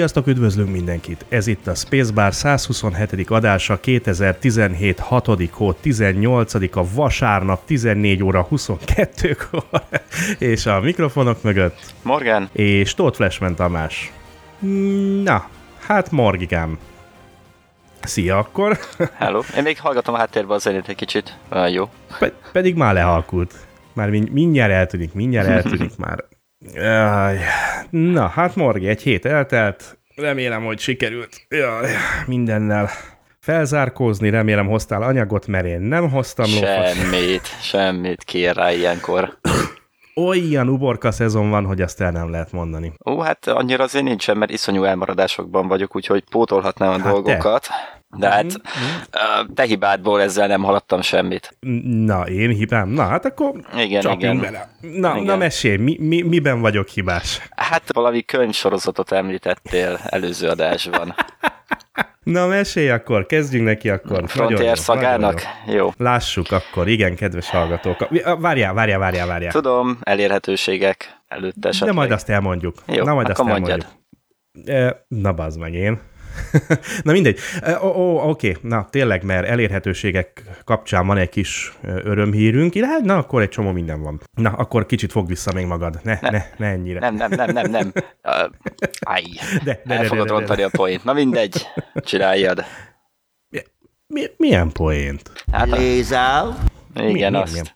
Sziasztok, üdvözlünk mindenkit! Ez itt a Spacebar 127. adása 2017 6. hó 18 a vasárnap 14 óra 22-kor, és a mikrofonok mögött Morgan. és Tóth Flashman Tamás. Na, hát Morgikám. Szia akkor. Hello. Én még hallgatom a háttérben a zenét egy kicsit. Olyan jó. Pe- pedig már lehalkult. Már mind- mindjárt eltűnik, mindjárt eltűnik már. Jaj. Na, hát Morgi, egy hét eltelt. Remélem, hogy sikerült Jaj, mindennel felzárkózni. Remélem hoztál anyagot, mert én nem hoztam lófas. Semmit, semmit kér rá ilyenkor. Olyan uborka szezon van, hogy azt el nem lehet mondani. Ó, hát annyira azért nincsen, mert iszonyú elmaradásokban vagyok, úgyhogy pótolhatnám a Hát te. De hát ö, te hibádból ezzel nem haladtam semmit. Na, én hibám? Na, hát akkor Igen, csapjunk igen. bele. Na, Igen. na mesélj, mi, mi, miben vagyok hibás? Hát valami könyvsorozatot említettél előző adásban. Na, mesélj akkor, kezdjünk neki akkor. Jó, Frontier nagyon szagának? jó. Jó. Lássuk akkor, igen, kedves hallgatók. Várjál, várjál, várjál, várjál. Tudom, elérhetőségek előtt De esetleg. majd azt elmondjuk. Jó, Na, majd azt mondjad. elmondjuk. E, Na, bazd meg én. Na mindegy. Ó, ó, oké, na tényleg, mert elérhetőségek kapcsán van egy kis örömhírünk. Ide- Na, akkor egy csomó minden van. Na, akkor kicsit fogd vissza még magad. Ne, ne, ne ennyire. Nem, nem, nem, nem, nem. Uh, Áj, De, de, el de, fogod de, de, rontani a poént. Na mindegy, csináljad. Mi, milyen poént? Hát, Lézál. igen, mi- azt. milyen?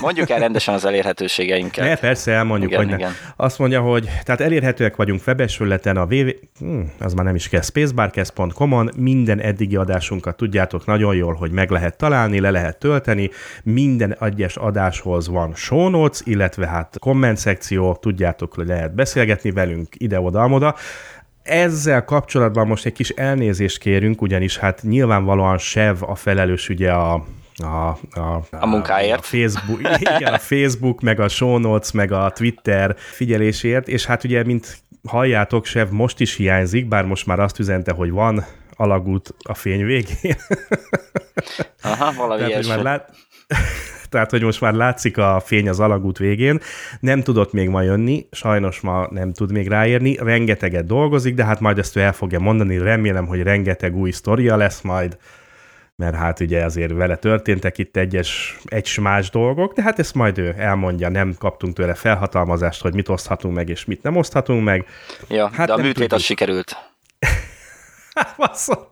Mondjuk el rendesen az elérhetőségeinket. Ne, persze, elmondjuk, Igen, hogy ne. igen. Azt mondja, hogy tehát elérhetőek vagyunk webes a www... Hmm, az már nem is kell, spacebarcast.com-on, minden eddigi adásunkat tudjátok nagyon jól, hogy meg lehet találni, le lehet tölteni, minden egyes adáshoz van show notes, illetve hát komment szekció, tudjátok, hogy lehet beszélgetni velünk ide-oda-amoda. Ezzel kapcsolatban most egy kis elnézést kérünk, ugyanis hát nyilvánvalóan Sev a felelős ugye a a, a, A munkáért. A Facebook, igen, a Facebook, meg a show notes, meg a Twitter figyelésért, és hát ugye, mint halljátok, Sev most is hiányzik, bár most már azt üzente, hogy van alagút a fény végén. Aha, valami Tehát, hogy ilyesmi. már lát... Tehát, hogy most már látszik a fény az alagút végén. Nem tudott még ma jönni, sajnos ma nem tud még ráérni. Rengeteget dolgozik, de hát majd ezt ő el fogja mondani. Remélem, hogy rengeteg új sztoria lesz majd, mert hát ugye azért vele történtek itt egyes, egy más dolgok, de hát ezt majd ő elmondja, nem kaptunk tőle felhatalmazást, hogy mit oszthatunk meg, és mit nem oszthatunk meg. Ja, Hát de a műtét tudjuk. az sikerült. Basszom.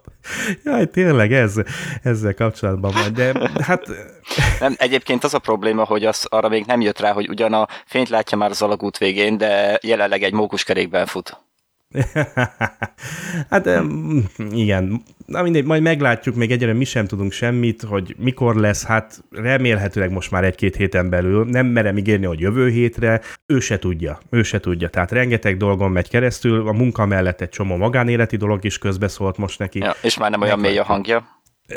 Jaj, tényleg ez, ezzel kapcsolatban van, de hát Nem, egyébként az a probléma, hogy az arra még nem jött rá, hogy ugyan a fényt látja már az alagút végén, de jelenleg egy mókuskerékben fut. hát igen, na mindegy, majd meglátjuk, még egyre mi sem tudunk semmit, hogy mikor lesz, hát remélhetőleg most már egy-két héten belül, nem merem ígérni, hogy jövő hétre, ő se tudja, ő se tudja, tehát rengeteg dolgon megy keresztül, a munka mellett egy csomó magánéleti dolog is közbeszólt most neki. Ja, és már nem olyan mély a hangja.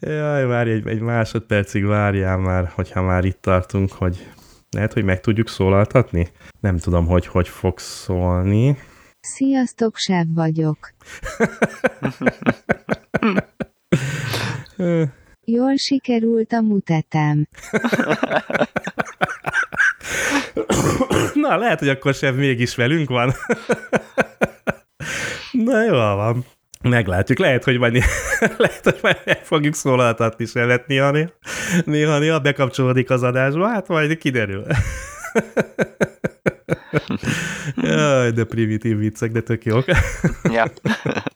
Jaj, várj egy, egy másodpercig, várjál már, hogyha már itt tartunk, hogy lehet, hogy meg tudjuk szólaltatni? Nem tudom, hogy hogy fog szólni. Sziasztok, Sev vagyok. Jól sikerült a mutetem. Na, lehet, hogy akkor sem mégis velünk van. Na, jól van. Meglátjuk. Lehet, hogy majd, lehet, hogy majd meg fogjuk szólaltatni Sevet néha, néha, néha, néha bekapcsolódik az adásba, hát majd kiderül. Jaj, de primitív viccek, de tök jók. Ja.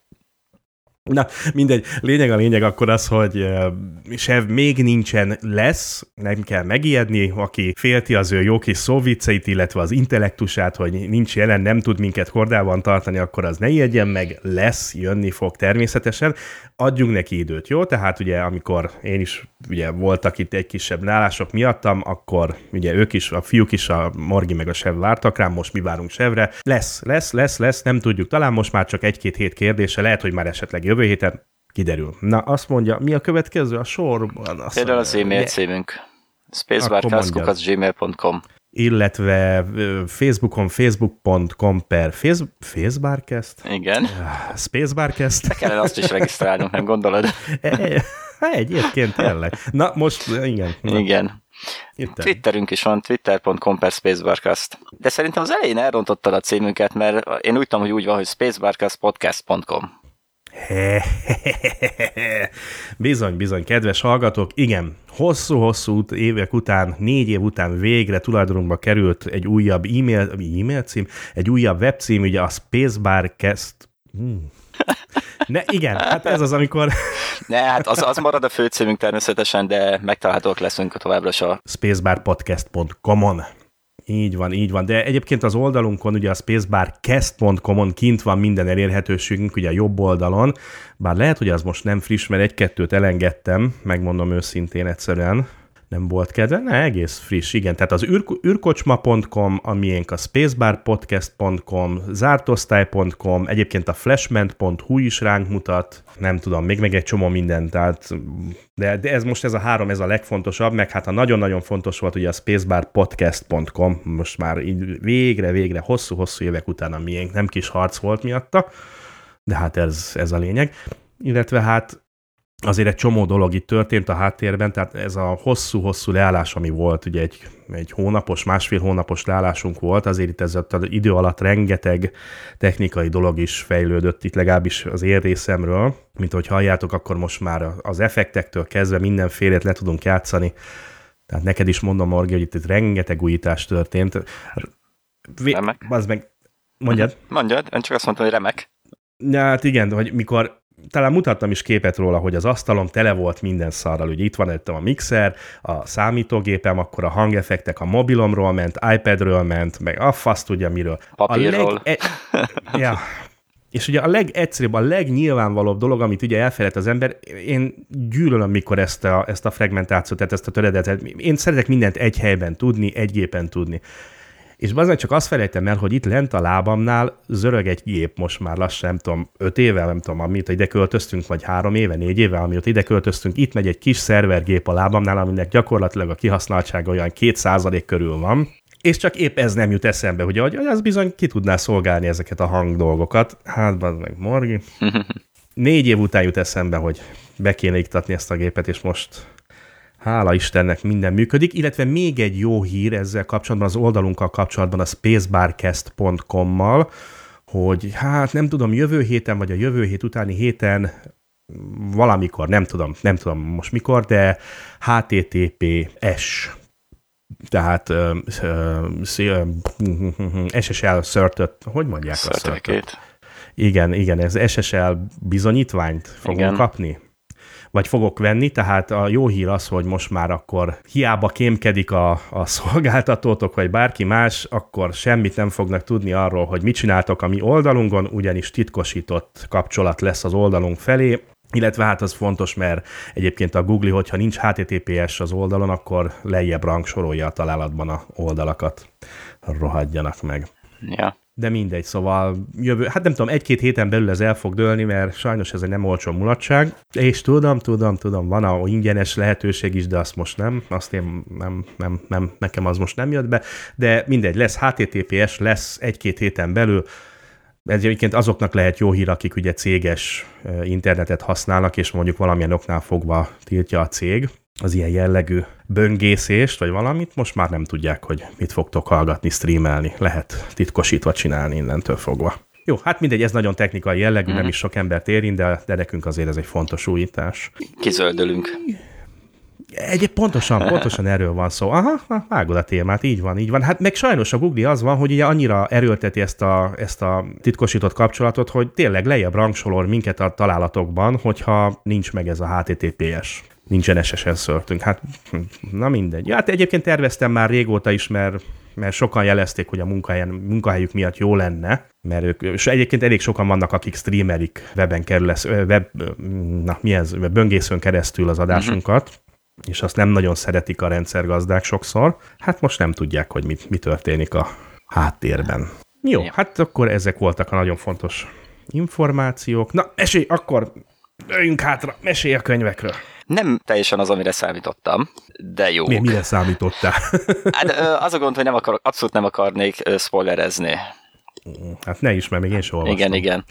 Na, mindegy. Lényeg a lényeg akkor az, hogy Sev még nincsen lesz, nem kell megijedni, aki félti az ő jó kis szóvicceit, illetve az intellektusát, hogy nincs jelen, nem tud minket kordában tartani, akkor az ne ijedjen meg, lesz, jönni fog természetesen. Adjunk neki időt, jó? Tehát ugye, amikor én is ugye voltak itt egy kisebb nálások miattam, akkor ugye ők is, a fiúk is, a Morgi meg a Sev vártak rám, most mi várunk Sevre. Lesz, lesz, lesz, lesz, nem tudjuk, talán most már csak egy-két hét kérdése, lehet, hogy már esetleg jövő héten kiderül. Na, azt mondja, mi a következő a sorban? Azt Például az e-mail címünk. spacebarcast.gmail.com illetve Facebookon facebook.com per face, Facebarcast? Igen. Spacebarcast? Be kellene azt is regisztrálnunk, nem gondolod? E- Egyébként tényleg. Na most, igen. Igen. itt. Twitterünk is van, twitter.com per spacebarcast. De szerintem az elején elrontottad a címünket, mert én úgy tudom, hogy úgy van, hogy spacebarcastpodcast.com. bizony, bizony, kedves hallgatók, igen, hosszú-hosszú évek után, négy év után végre tulajdonunkba került egy újabb e-mail, e-mail cím, egy újabb webcím, ugye a Spacebarcast, hmm. Ne, igen, hát ez az, amikor Ne, hát az, az marad a főcímünk természetesen, de megtalálhatók leszünk továbbra is a spacebarpodcast.com-on. Így van, így van. De egyébként az oldalunkon, ugye a spacebarcast.com-on kint van minden elérhetőségünk, ugye a jobb oldalon, bár lehet, hogy az most nem friss, mert egy-kettőt elengedtem, megmondom őszintén egyszerűen, nem volt kedve, ne, egész friss, igen. Tehát az űr- űrkocsma.com, a miénk a spacebarpodcast.com, zártosztály.com, egyébként a flashment.hu is ránk mutat, nem tudom, még meg egy csomó minden, tehát de, de ez most ez a három, ez a legfontosabb, meg hát a nagyon-nagyon fontos volt ugye a spacebarpodcast.com, most már így végre, végre, hosszú-hosszú évek után a miénk, nem kis harc volt miatta, de hát ez, ez a lényeg. Illetve hát azért egy csomó dolog itt történt a háttérben, tehát ez a hosszú-hosszú leállás, ami volt, ugye egy, egy hónapos, másfél hónapos leállásunk volt, azért itt ez az idő alatt rengeteg technikai dolog is fejlődött itt, legalábbis az én részemről, mint hogy halljátok, akkor most már az effektektől kezdve mindenfélét le tudunk játszani, tehát neked is mondom, Morgi, hogy itt, itt rengeteg újítás történt. Vé- Remek. az meg, mondjad? Mondjad, ön csak azt mondta, hogy remek. Ja, hát igen, hogy mikor talán mutattam is képet róla, hogy az asztalom tele volt minden szarral. Ugye itt van előttem a mixer, a számítógépem, akkor a hangeffektek a mobilomról ment, iPadről ment, meg a fasz tudja miről. Papírról. A leg... e... ja. És ugye a legegyszerűbb, a legnyilvánvalóbb dolog, amit ugye elfelejt az ember, én gyűlölöm, mikor ezt a, ezt a fragmentációt, tehát ezt a töredetet. Én szeretek mindent egy helyben tudni, egy gépen tudni. És bazen csak azt felejtem el, hogy itt lent a lábamnál zörög egy gép most már lassan, nem tudom, öt éve, nem tudom, amit ide költöztünk, vagy három éve, négy éve, amióta ide költöztünk, itt megy egy kis szervergép a lábamnál, aminek gyakorlatilag a kihasználtsága olyan két százalék körül van. És csak épp ez nem jut eszembe, hogy, hogy az bizony ki tudná szolgálni ezeket a hangdolgokat. Hát, az meg Morgi. Négy év után jut eszembe, hogy be kéne iktatni ezt a gépet, és most Hála Istennek minden működik, illetve még egy jó hír ezzel kapcsolatban, az oldalunkkal kapcsolatban a spacebarcast.com-mal, hogy hát nem tudom, jövő héten vagy a jövő hét utáni héten valamikor, nem tudom, nem tudom most mikor, de HTTPS tehát uh, uh, SSL certet, hogy mondják azt? Certificate. Igen, igen, ez SSL bizonyítványt fogunk Igen. kapni? Vagy fogok venni, tehát a jó hír az, hogy most már akkor hiába kémkedik a, a szolgáltatótok, vagy bárki más, akkor semmit nem fognak tudni arról, hogy mit csináltok a mi oldalunkon, ugyanis titkosított kapcsolat lesz az oldalunk felé, illetve hát az fontos, mert egyébként a Google, hogyha nincs HTTPS az oldalon, akkor lejjebb rangsorolja a találatban a oldalakat. Rohadjanak meg. Ja. De mindegy, szóval jövő, hát nem tudom, egy-két héten belül ez el fog dőlni, mert sajnos ez egy nem olcsó mulatság. És tudom, tudom, tudom, van a ingyenes lehetőség is, de azt most nem, azt én nem, nem, nem, nekem az most nem jött be, de mindegy, lesz HTTPS, lesz egy-két héten belül, ez egyébként azoknak lehet jó hír, akik ugye céges eh, internetet használnak, és mondjuk valamilyen oknál fogva tiltja a cég az ilyen jellegű böngészést, vagy valamit, most már nem tudják, hogy mit fogtok hallgatni, streamelni. Lehet titkosítva csinálni innentől fogva. Jó, hát mindegy, ez nagyon technikai jellegű, nem is sok embert érint, de, de nekünk azért ez egy fontos újítás. Kizöldülünk. Egy, pontosan, pontosan erről van szó. Aha, ha, vágod a témát, így van, így van. Hát meg sajnos a Google az van, hogy ugye annyira erőlteti ezt a, ezt a titkosított kapcsolatot, hogy tényleg lejjebb rangsolor minket a találatokban, hogyha nincs meg ez a HTTPS. Nincsen SSL szörtünk. Hát, na mindegy. Ja, hát egyébként terveztem már régóta is, mert mert sokan jelezték, hogy a munkahelyen, munkahelyük miatt jó lenne, mert ők, és egyébként elég sokan vannak, akik streamelik weben kerül, web, na mi ez, böngészőn keresztül az adásunkat, uh-huh és azt nem nagyon szeretik a rendszergazdák sokszor. Hát most nem tudják, hogy mit, mi történik a háttérben. Jó, Ja. hát akkor ezek voltak a nagyon fontos információk. Na, mesélj, akkor öljünk hátra, mesélj a könyvekről. Nem teljesen az, amire számítottam, de jó. Mi, mire számítottál? Hát, az a gond, hogy nem akarok, abszolút nem akarnék spoilerezni. hát ne is, mert még én sem olvastam. Igen, igen.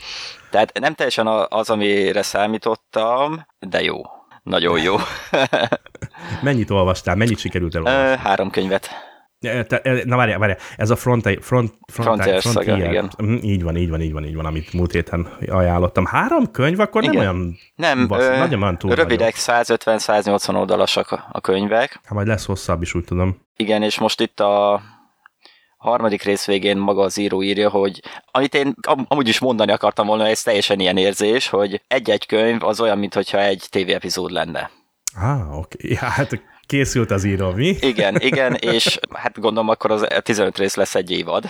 Tehát nem teljesen az, amire számítottam, de jó. Nagyon jó. Mennyit olvastál? Mennyit sikerült elolvasni? Három könyvet. E, te- e, Na várjál, várjál, ez a front, front, front, Frontier Saga, igen. Mhm, Így van, így van, így van, így van, amit múlt héten ajánlottam. Három könyv, akkor nem Igen. olyan, Nem, Basz, ö, nagyon olyan túl rövidek, 150-180 oldalasak a, a könyvek. hát majd lesz hosszabb is, úgy tudom. Igen, és most itt a harmadik rész végén maga az író írja, hogy amit én am- amúgy is mondani akartam volna, ez teljesen ilyen érzés, hogy egy-egy könyv az olyan, mintha egy tévéepizód lenne. Ah, oké. Ja, hát készült az író, mi? Igen, igen, és hát gondolom akkor az 15 rész lesz egy évad.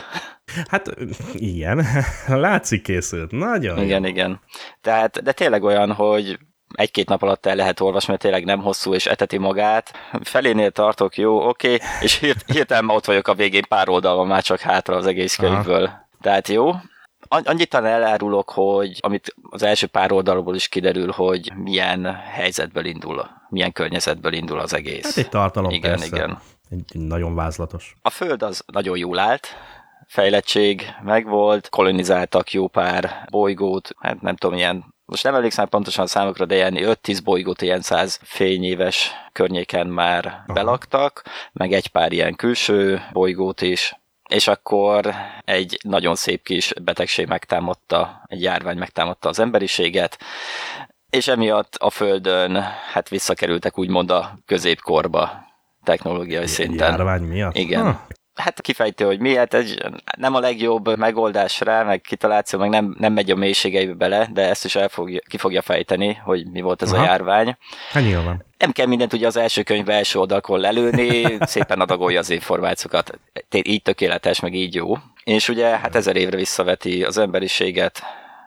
Hát igen, látszik készült. Nagyon Igen, jó. igen. Tehát, de tényleg olyan, hogy egy-két nap alatt el lehet olvasni, mert tényleg nem hosszú, és eteti magát. Felénél tartok, jó, oké, és hirt, hirtelen ott vagyok a végén, pár oldal van már csak hátra az egész Aha. könyvből. Tehát jó. An- Annyit talán elárulok, hogy amit az első pár oldalból is kiderül, hogy milyen helyzetből indul, milyen környezetből indul az egész. Hát egy tartalom igen, persze. igen. Egy egy nagyon vázlatos. A Föld az nagyon jól állt, fejlettség megvolt, kolonizáltak jó pár bolygót, hát nem tudom, ilyen most nem emlékszem pontosan a számokra, de ilyen 5-10 bolygót ilyen 100 fényéves környéken már Aha. belaktak, meg egy pár ilyen külső bolygót is, és akkor egy nagyon szép kis betegség megtámadta, egy járvány megtámadta az emberiséget, és emiatt a Földön hát visszakerültek úgymond a középkorba technológiai szinten. járvány miatt? Igen. Ha, Hát kifejtő, hogy miért, egy, nem a legjobb megoldás rá, meg kitaláció, meg nem, nem megy a mélységeibe bele, de ezt is el fogja, ki fogja fejteni, hogy mi volt ez Aha. a járvány. hát nyilván. Nem kell mindent ugye az első könyv első oldalkon lelőni, szépen adagolja az információkat. Így tökéletes, meg így jó. És ugye hát ezer évre visszaveti az emberiséget,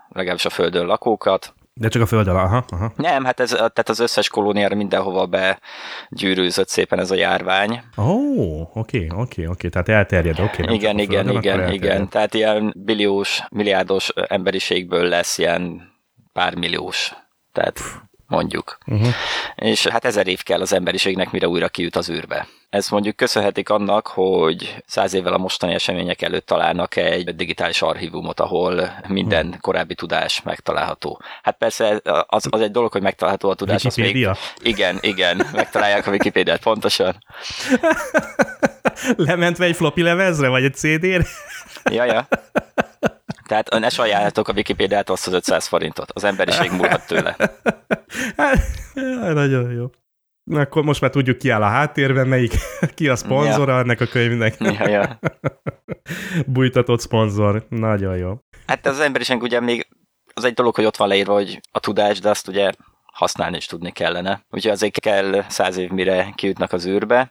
legalábbis a földön lakókat. De csak a föld alá, aha, aha. Nem, hát ez, tehát az összes kolóniára mindenhova begyűrűzött szépen ez a járvány. Ó, oké, oké, oké, tehát elterjed, oké. nem igen, igen, Földön, igen, igen. Tehát ilyen billiós, milliárdos emberiségből lesz ilyen pár milliós. Tehát mondjuk. Uh-huh. És hát ezer év kell az emberiségnek, mire újra kijut az űrbe. Ezt mondjuk köszönhetik annak, hogy száz évvel a mostani események előtt találnak egy digitális archívumot, ahol minden korábbi tudás megtalálható. Hát persze az, az egy dolog, hogy megtalálható a tudás. az még, igen, igen, megtalálják a Wikipédiát pontosan. Lementve egy floppy lemezre, vagy egy CD-re? Ja, ja. Tehát ne sajnáljátok a Wikipédiát azt az 500 forintot. Az emberiség múlhat tőle. Hát, nagyon jó. Na, akkor most már tudjuk, ki áll a háttérben, melyik, ki a szponzora ennek a könyvnek. Ja, ja. Bújtatott szponzor. Nagyon jó. Hát az emberiség ugye még az egy dolog, hogy ott van leírva, hogy a tudás, de azt ugye használni is tudni kellene. Úgyhogy azért kell száz év, mire kijutnak az űrbe.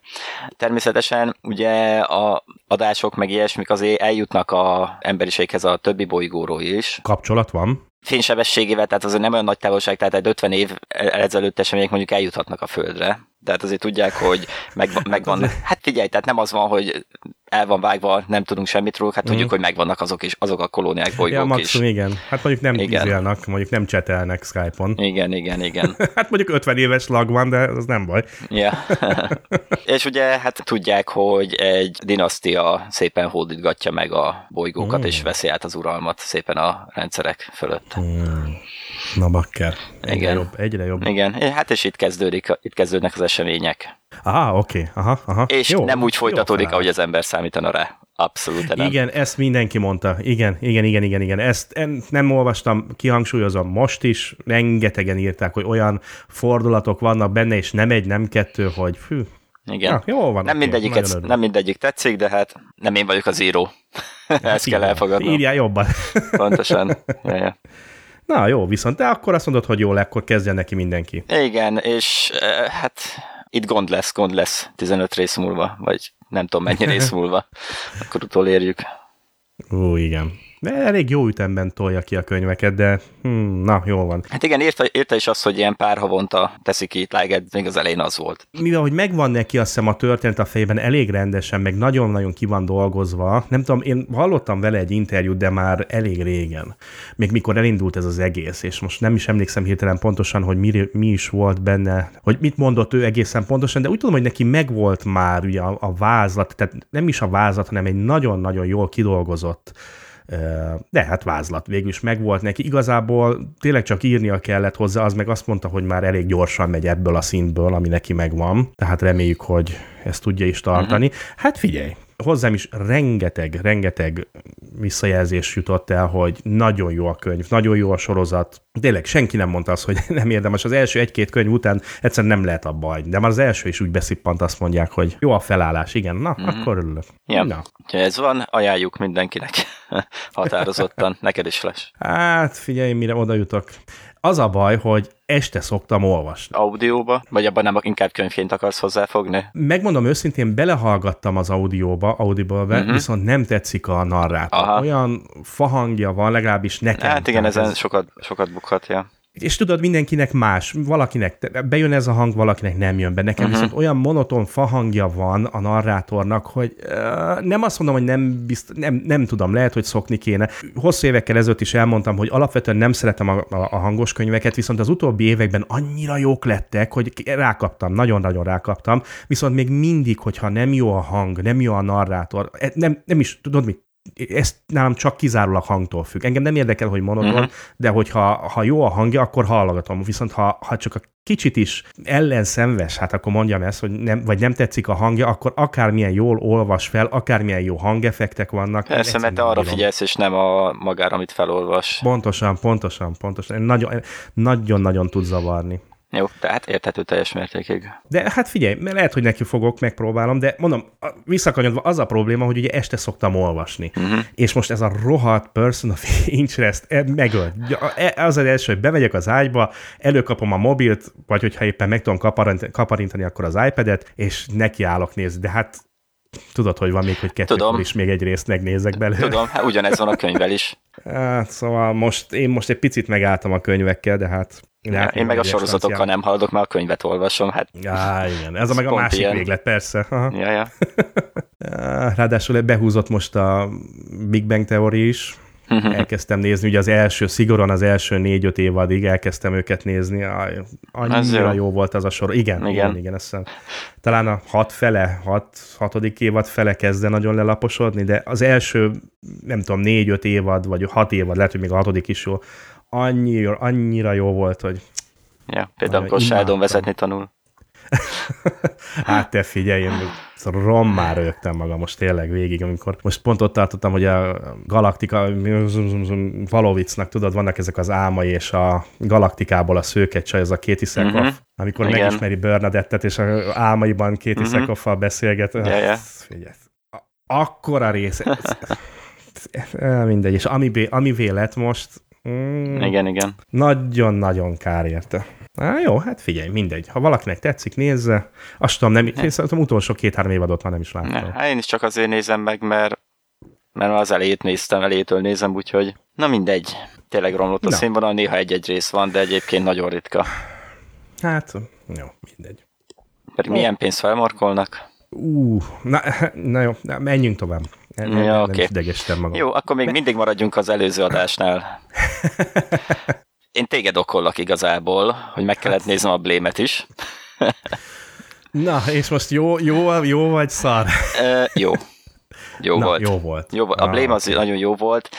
Természetesen ugye a adások meg ilyesmik azért eljutnak a emberiséghez a többi bolygóról is. Kapcsolat van. Fénysebességével, tehát azért nem olyan nagy távolság, tehát egy 50 év ezelőtt események mondjuk eljuthatnak a Földre. Tehát azért tudják, hogy megvan, megvan. Hát figyelj, tehát nem az van, hogy el van vágva, nem tudunk semmit róluk, hát tudjuk, Mhm. hogy megvannak azok is, azok a kolóniák, Ja, bolygók is. maximum, igen. Hát mondjuk nem Igen. izélnek, mondjuk nem csetelnek Skype-on. Igen, igen, igen. Hát mondjuk 50 éves lag van, de az nem baj. Ja. és ugye hát tudják, hogy egy dinasztia szépen hódítgatja meg a bolygókat, Mm. és veszi át az uralmat szépen a rendszerek fölött. Hmm. Na bakker. Egyre Igen. jobb, egyre jobb. Igen, hát és itt kezdődik, itt kezdődnek az események. Aha, oké, aha, aha. És Jó, nem úgy jó folytatódik, felállás. ahogy az ember számítana rá. Abszolút nem. Igen, ezt mindenki mondta. Igen, igen, igen, igen, igen. Ezt nem olvastam, kihangsúlyozom most is. Rengetegen írták, hogy olyan fordulatok vannak benne, és nem egy, nem kettő, hogy fű, Igen. ja, jó van. nem, oké, mindegyik, nagyon örülök. nem mindegyik tetszik, de hát nem én vagyok az író. Ezt kell elfogadnom. Írjál jobban. Pontosan. Ja, ja. Na jó, viszont te akkor azt mondod, hogy jó, akkor kezdjen neki mindenki. Igen, és eh, hát itt gond lesz, gond lesz 15 rész múlva, vagy nem tudom mennyi rész múlva, akkor utolérjük. Ó, igen. De elég jó ütemben tolja ki a könyveket, de hmm, na, jó van. Hát igen, írta, írta is azt, hogy ilyen pár havonta teszik ki Liget, még az elején az volt. Mivel, hogy megvan neki azt hiszem a történet a fejében elég rendesen, meg nagyon-nagyon ki van dolgozva. Nem tudom, én hallottam vele egy interjút, de már elég régen. Még mikor elindult ez az egész, és most nem is emlékszem hirtelen pontosan, hogy mi, mi is volt benne, hogy mit mondott ő egészen pontosan, de úgy tudom, hogy neki megvolt már ugye a, a vázlat, tehát nem is a vázlat, hanem egy nagyon-nagyon jól kidolgozott de hát vázlat végül is megvolt neki. Igazából tényleg csak írnia kellett hozzá, az meg azt mondta, hogy már elég gyorsan megy ebből a szintből, ami neki megvan. Tehát reméljük, hogy ezt tudja is tartani. Uh-huh. Hát figyelj, hozzám is rengeteg, rengeteg visszajelzés jutott el, hogy nagyon jó a könyv, nagyon jó a sorozat. Tényleg senki nem mondta azt, hogy nem érdemes. Az első egy-két könyv után egyszerűen nem lehet abba hagyni. De már az első is úgy beszippant, azt mondják, hogy jó a felállás, igen, na, mm-hmm. akkor örülök. Ja. Na. Ha ez van, ajánljuk mindenkinek határozottan, neked is lesz. Hát figyelj, mire oda jutok. Az a baj, hogy este szoktam olvasni. Audióba? Vagy abban nem inkább könyvként akarsz hozzáfogni? Megmondom őszintén, belehallgattam az audióba, Audible-be, uh-huh. viszont nem tetszik a narrátor. Aha. Olyan fahangja van, legalábbis nekem. Hát igen, ezen ez... sokat, sokat bukhatja és tudod, mindenkinek más, valakinek bejön ez a hang, valakinek nem jön be. Nekem uh-huh. viszont olyan monoton fahangja van a narrátornak, hogy uh, nem azt mondom, hogy nem, bizt, nem, nem tudom, lehet, hogy szokni kéne. Hosszú évekkel ezelőtt is elmondtam, hogy alapvetően nem szeretem a, a, a hangos könyveket, viszont az utóbbi években annyira jók lettek, hogy rákaptam, nagyon-nagyon rákaptam, viszont még mindig, hogyha nem jó a hang, nem jó a narrátor, e, nem, nem is, tudod mit, ez nálam csak kizárólag hangtól függ. Engem nem érdekel, hogy monoton, uh-huh. de hogyha ha jó a hangja, akkor hallgatom. Viszont ha, ha csak a kicsit is ellenszenves, hát akkor mondjam ezt, hogy nem, vagy nem tetszik a hangja, akkor akármilyen jól olvas fel, akármilyen jó hangeffektek vannak. Persze, mert te arra figyelsz, és nem a magára, amit felolvas. Pontosan, pontosan, pontosan. Nagyon-nagyon tud zavarni. Jó, tehát érthető teljes mértékig. De hát figyelj, mert lehet, hogy neki fogok, megpróbálom, de mondom, visszakanyodva az a probléma, hogy ugye este szoktam olvasni. Uh-huh. És most ez a rohadt person of interest e, megölt. E, az az első, hogy bemegyek az ágyba, előkapom a mobilt, vagy hogyha éppen meg tudom kaparintani, akkor az iPad-et, és nekiállok nézni. De hát tudod, hogy van még, hogy kettőkor is még egy részt megnézek belőle. Tudom, hát ugyanez van a könyvvel is. Hát, szóval most, én most egy picit megálltam a könyvekkel, de hát ja, én meg a sorozatokkal nem haladok, mert a könyvet olvasom. Hát, ja, igen, ez a meg a másik ilyen. véglet, persze. Aha. Ja, ja. Ráadásul behúzott most a Big Bang Theory is, uh-huh. elkezdtem nézni, ugye az első, szigorúan az első négy-öt évadig elkezdtem őket nézni, annyira jó. jó volt az a sor. Igen, igen, igen, igen azt talán a hat fele, hat, hatodik évad fele kezdte nagyon lelaposodni, de az első, nem tudom, négy-öt évad, vagy hat évad, lehet, hogy még a hatodik is jó, annyira, annyira jó volt, hogy Ja, például amikor Sheldon vezetni tanul. hát te figyelj, én szóval rommá rögtem magam most tényleg végig, amikor most pont ott tartottam, hogy a Galaktika, Valovicnak, tudod, vannak ezek az álmai, és a Galaktikából a szőke csaj, ez a Kéti Szekoff, uh-huh. amikor Igen. megismeri Bernadettet, és a álmaiban Kéti uh-huh. Beszélget. Yeah, yeah. Figyelj, akkora része. Mindegy, és ami, ami vélet most, Mm, igen, igen. Nagyon-nagyon kár érte. Á, jó, hát figyelj, mindegy. Ha valakinek tetszik, nézze. Azt tudom, nem, én szerintem utolsó két-három évadot már nem is láttam. Ne, hát én is csak azért nézem meg, mert, mert az elét néztem, elétől nézem, úgyhogy na mindegy. Tényleg romlott a na. színvonal, néha egy-egy rész van, de egyébként nagyon ritka. Hát, jó, mindegy. Pedig milyen pénzt felmarkolnak? Ú, na, na jó, na, menjünk tovább. Nem, ja, nem, okay. nem magam. Jó, akkor még mindig maradjunk az előző adásnál. Én téged okollak igazából, hogy meg kellett hát- néznem a blémet is. Na, és most jó, jó, jó vagy szar? Uh, jó. Jó Na, volt. Jó volt. Jó, a Blame az nagyon jó volt.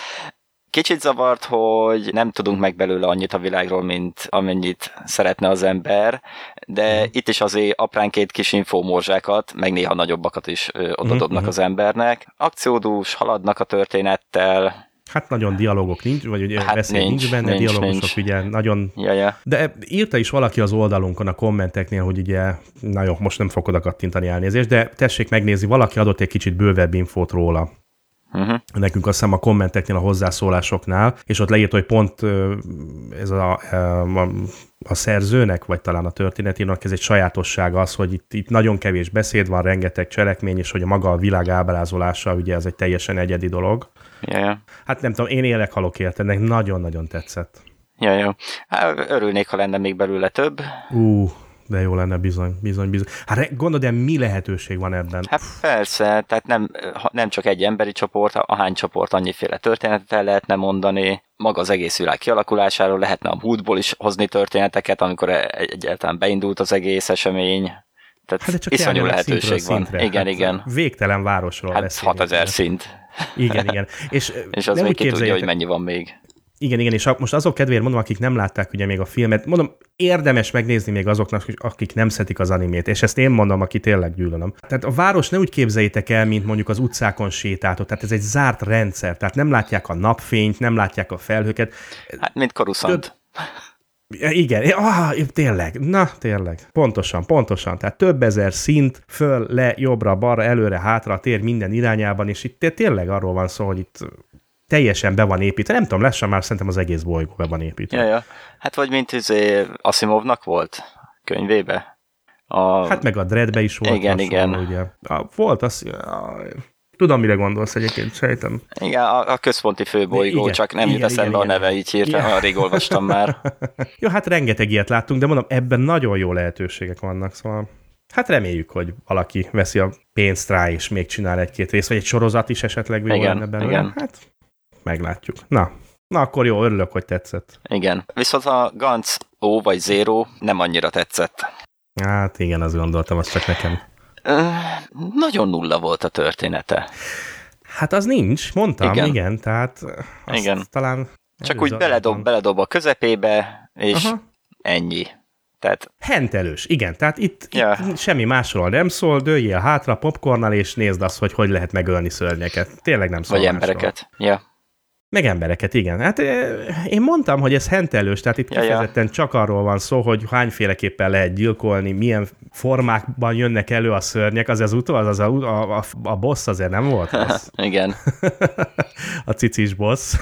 Kicsit zavart, hogy nem tudunk meg belőle annyit a világról, mint amennyit szeretne az ember, de mm. itt is azért apránként kis infómorzsákat, meg néha nagyobbakat is odadobnak mm-hmm. az embernek. Akciódús, haladnak a történettel, Hát nagyon dialogok nincs, vagy ugye hát beszél nincs, nincs benne, nincs, dialogosok nincs. ugye nagyon... Ja, ja. De írta is valaki az oldalunkon a kommenteknél, hogy ugye, na jó, most nem fogod oda kattintani elnézést, de tessék megnézni, valaki adott egy kicsit bővebb infót róla. Uh-huh. nekünk azt hiszem a kommenteknél, a hozzászólásoknál, és ott leírt, hogy pont ez a, a, a szerzőnek, vagy talán a történetének ez egy sajátossága az, hogy itt, itt nagyon kevés beszéd van, rengeteg cselekmény, és hogy a maga a világ ábrázolása, ugye ez egy teljesen egyedi dolog. Ja. Hát nem tudom, én élek halok érte, ennek nagyon-nagyon tetszett. Ja, jó. Hát, örülnék, ha lenne még belőle több. Ú, de jó lenne bizony, bizony, bizony. Hát gondolod, de mi lehetőség van ebben? Hát persze, tehát nem, nem csak egy emberi csoport, ahány csoport annyiféle történetet el lehetne mondani, maga az egész világ kialakulásáról lehetne a múltból is hozni történeteket, amikor e- egyáltalán beindult az egész esemény. Tehát Hát de csak iszonyú lehetőség van. szintre. Igen, hát igen. Végtelen városról Hát beszélünk. 6000 szint. Igen, igen. És, És nem az még úgy ki tudja, hogy mennyi van még. Igen, igen, és most azok kedvéért mondom, akik nem látták ugye még a filmet, mondom, érdemes megnézni még azoknak, akik nem szetik az animét, és ezt én mondom, aki tényleg gyűlölöm. Tehát a város ne úgy képzeljétek el, mint mondjuk az utcákon sétáltok, tehát ez egy zárt rendszer, tehát nem látják a napfényt, nem látják a felhőket. Hát, mint. Több- Ja, Igen, ah, tényleg, na tényleg, pontosan, pontosan, tehát több ezer szint, föl, le, jobbra, balra, előre, hátra, tér minden irányában, és itt té- tényleg arról van szó, hogy itt teljesen be van építve, nem tudom, lassan már szerintem az egész bolygó be van építve. Ja, ja. Hát vagy mint izé Asimovnak volt könyvébe. A... Hát meg a Dreadbe is volt. Igen, hasonló, igen. Ugye. A, volt az, a, tudom, mire gondolsz egyébként, sejtem. Igen, a, a központi főbolygó, Igen, csak nem jut igen, eszembe a neve, így hirtelen, ja. rég olvastam már. Jó, hát rengeteg ilyet láttunk, de mondom, ebben nagyon jó lehetőségek vannak, szóval hát reméljük, hogy valaki veszi a pénzt rá, és még csinál egy-két részt, vagy egy sorozat is esetleg jó Igen, lenne belőle. igen. Hát meglátjuk. Na, na akkor jó, örülök, hogy tetszett. Igen. Viszont a Gantz O vagy Zero nem annyira tetszett. Hát igen, azt gondoltam, az csak nekem. Ö, nagyon nulla volt a története. Hát az nincs, mondtam, igen, Igen. tehát Igen. talán Csak úgy beledob, beledob a közepébe, és Aha. ennyi. Tehát Hentelős, igen, tehát itt, Ja. itt semmi másról nem szól, dőljél hátra popcornnal, és nézd azt, hogy hogy lehet megölni szörnyeket. Tényleg nem szól vagy másról. embereket. Ja. Meg embereket, igen. Hát eh, én mondtam, hogy ez hentelős, tehát itt Ja, ja. kifejezetten csak arról van szó, hogy hányféleképpen lehet gyilkolni, milyen formákban jönnek elő a szörnyek, az az utó, az, az a, a, a, a boss azért nem volt az. Igen. a cicis boss.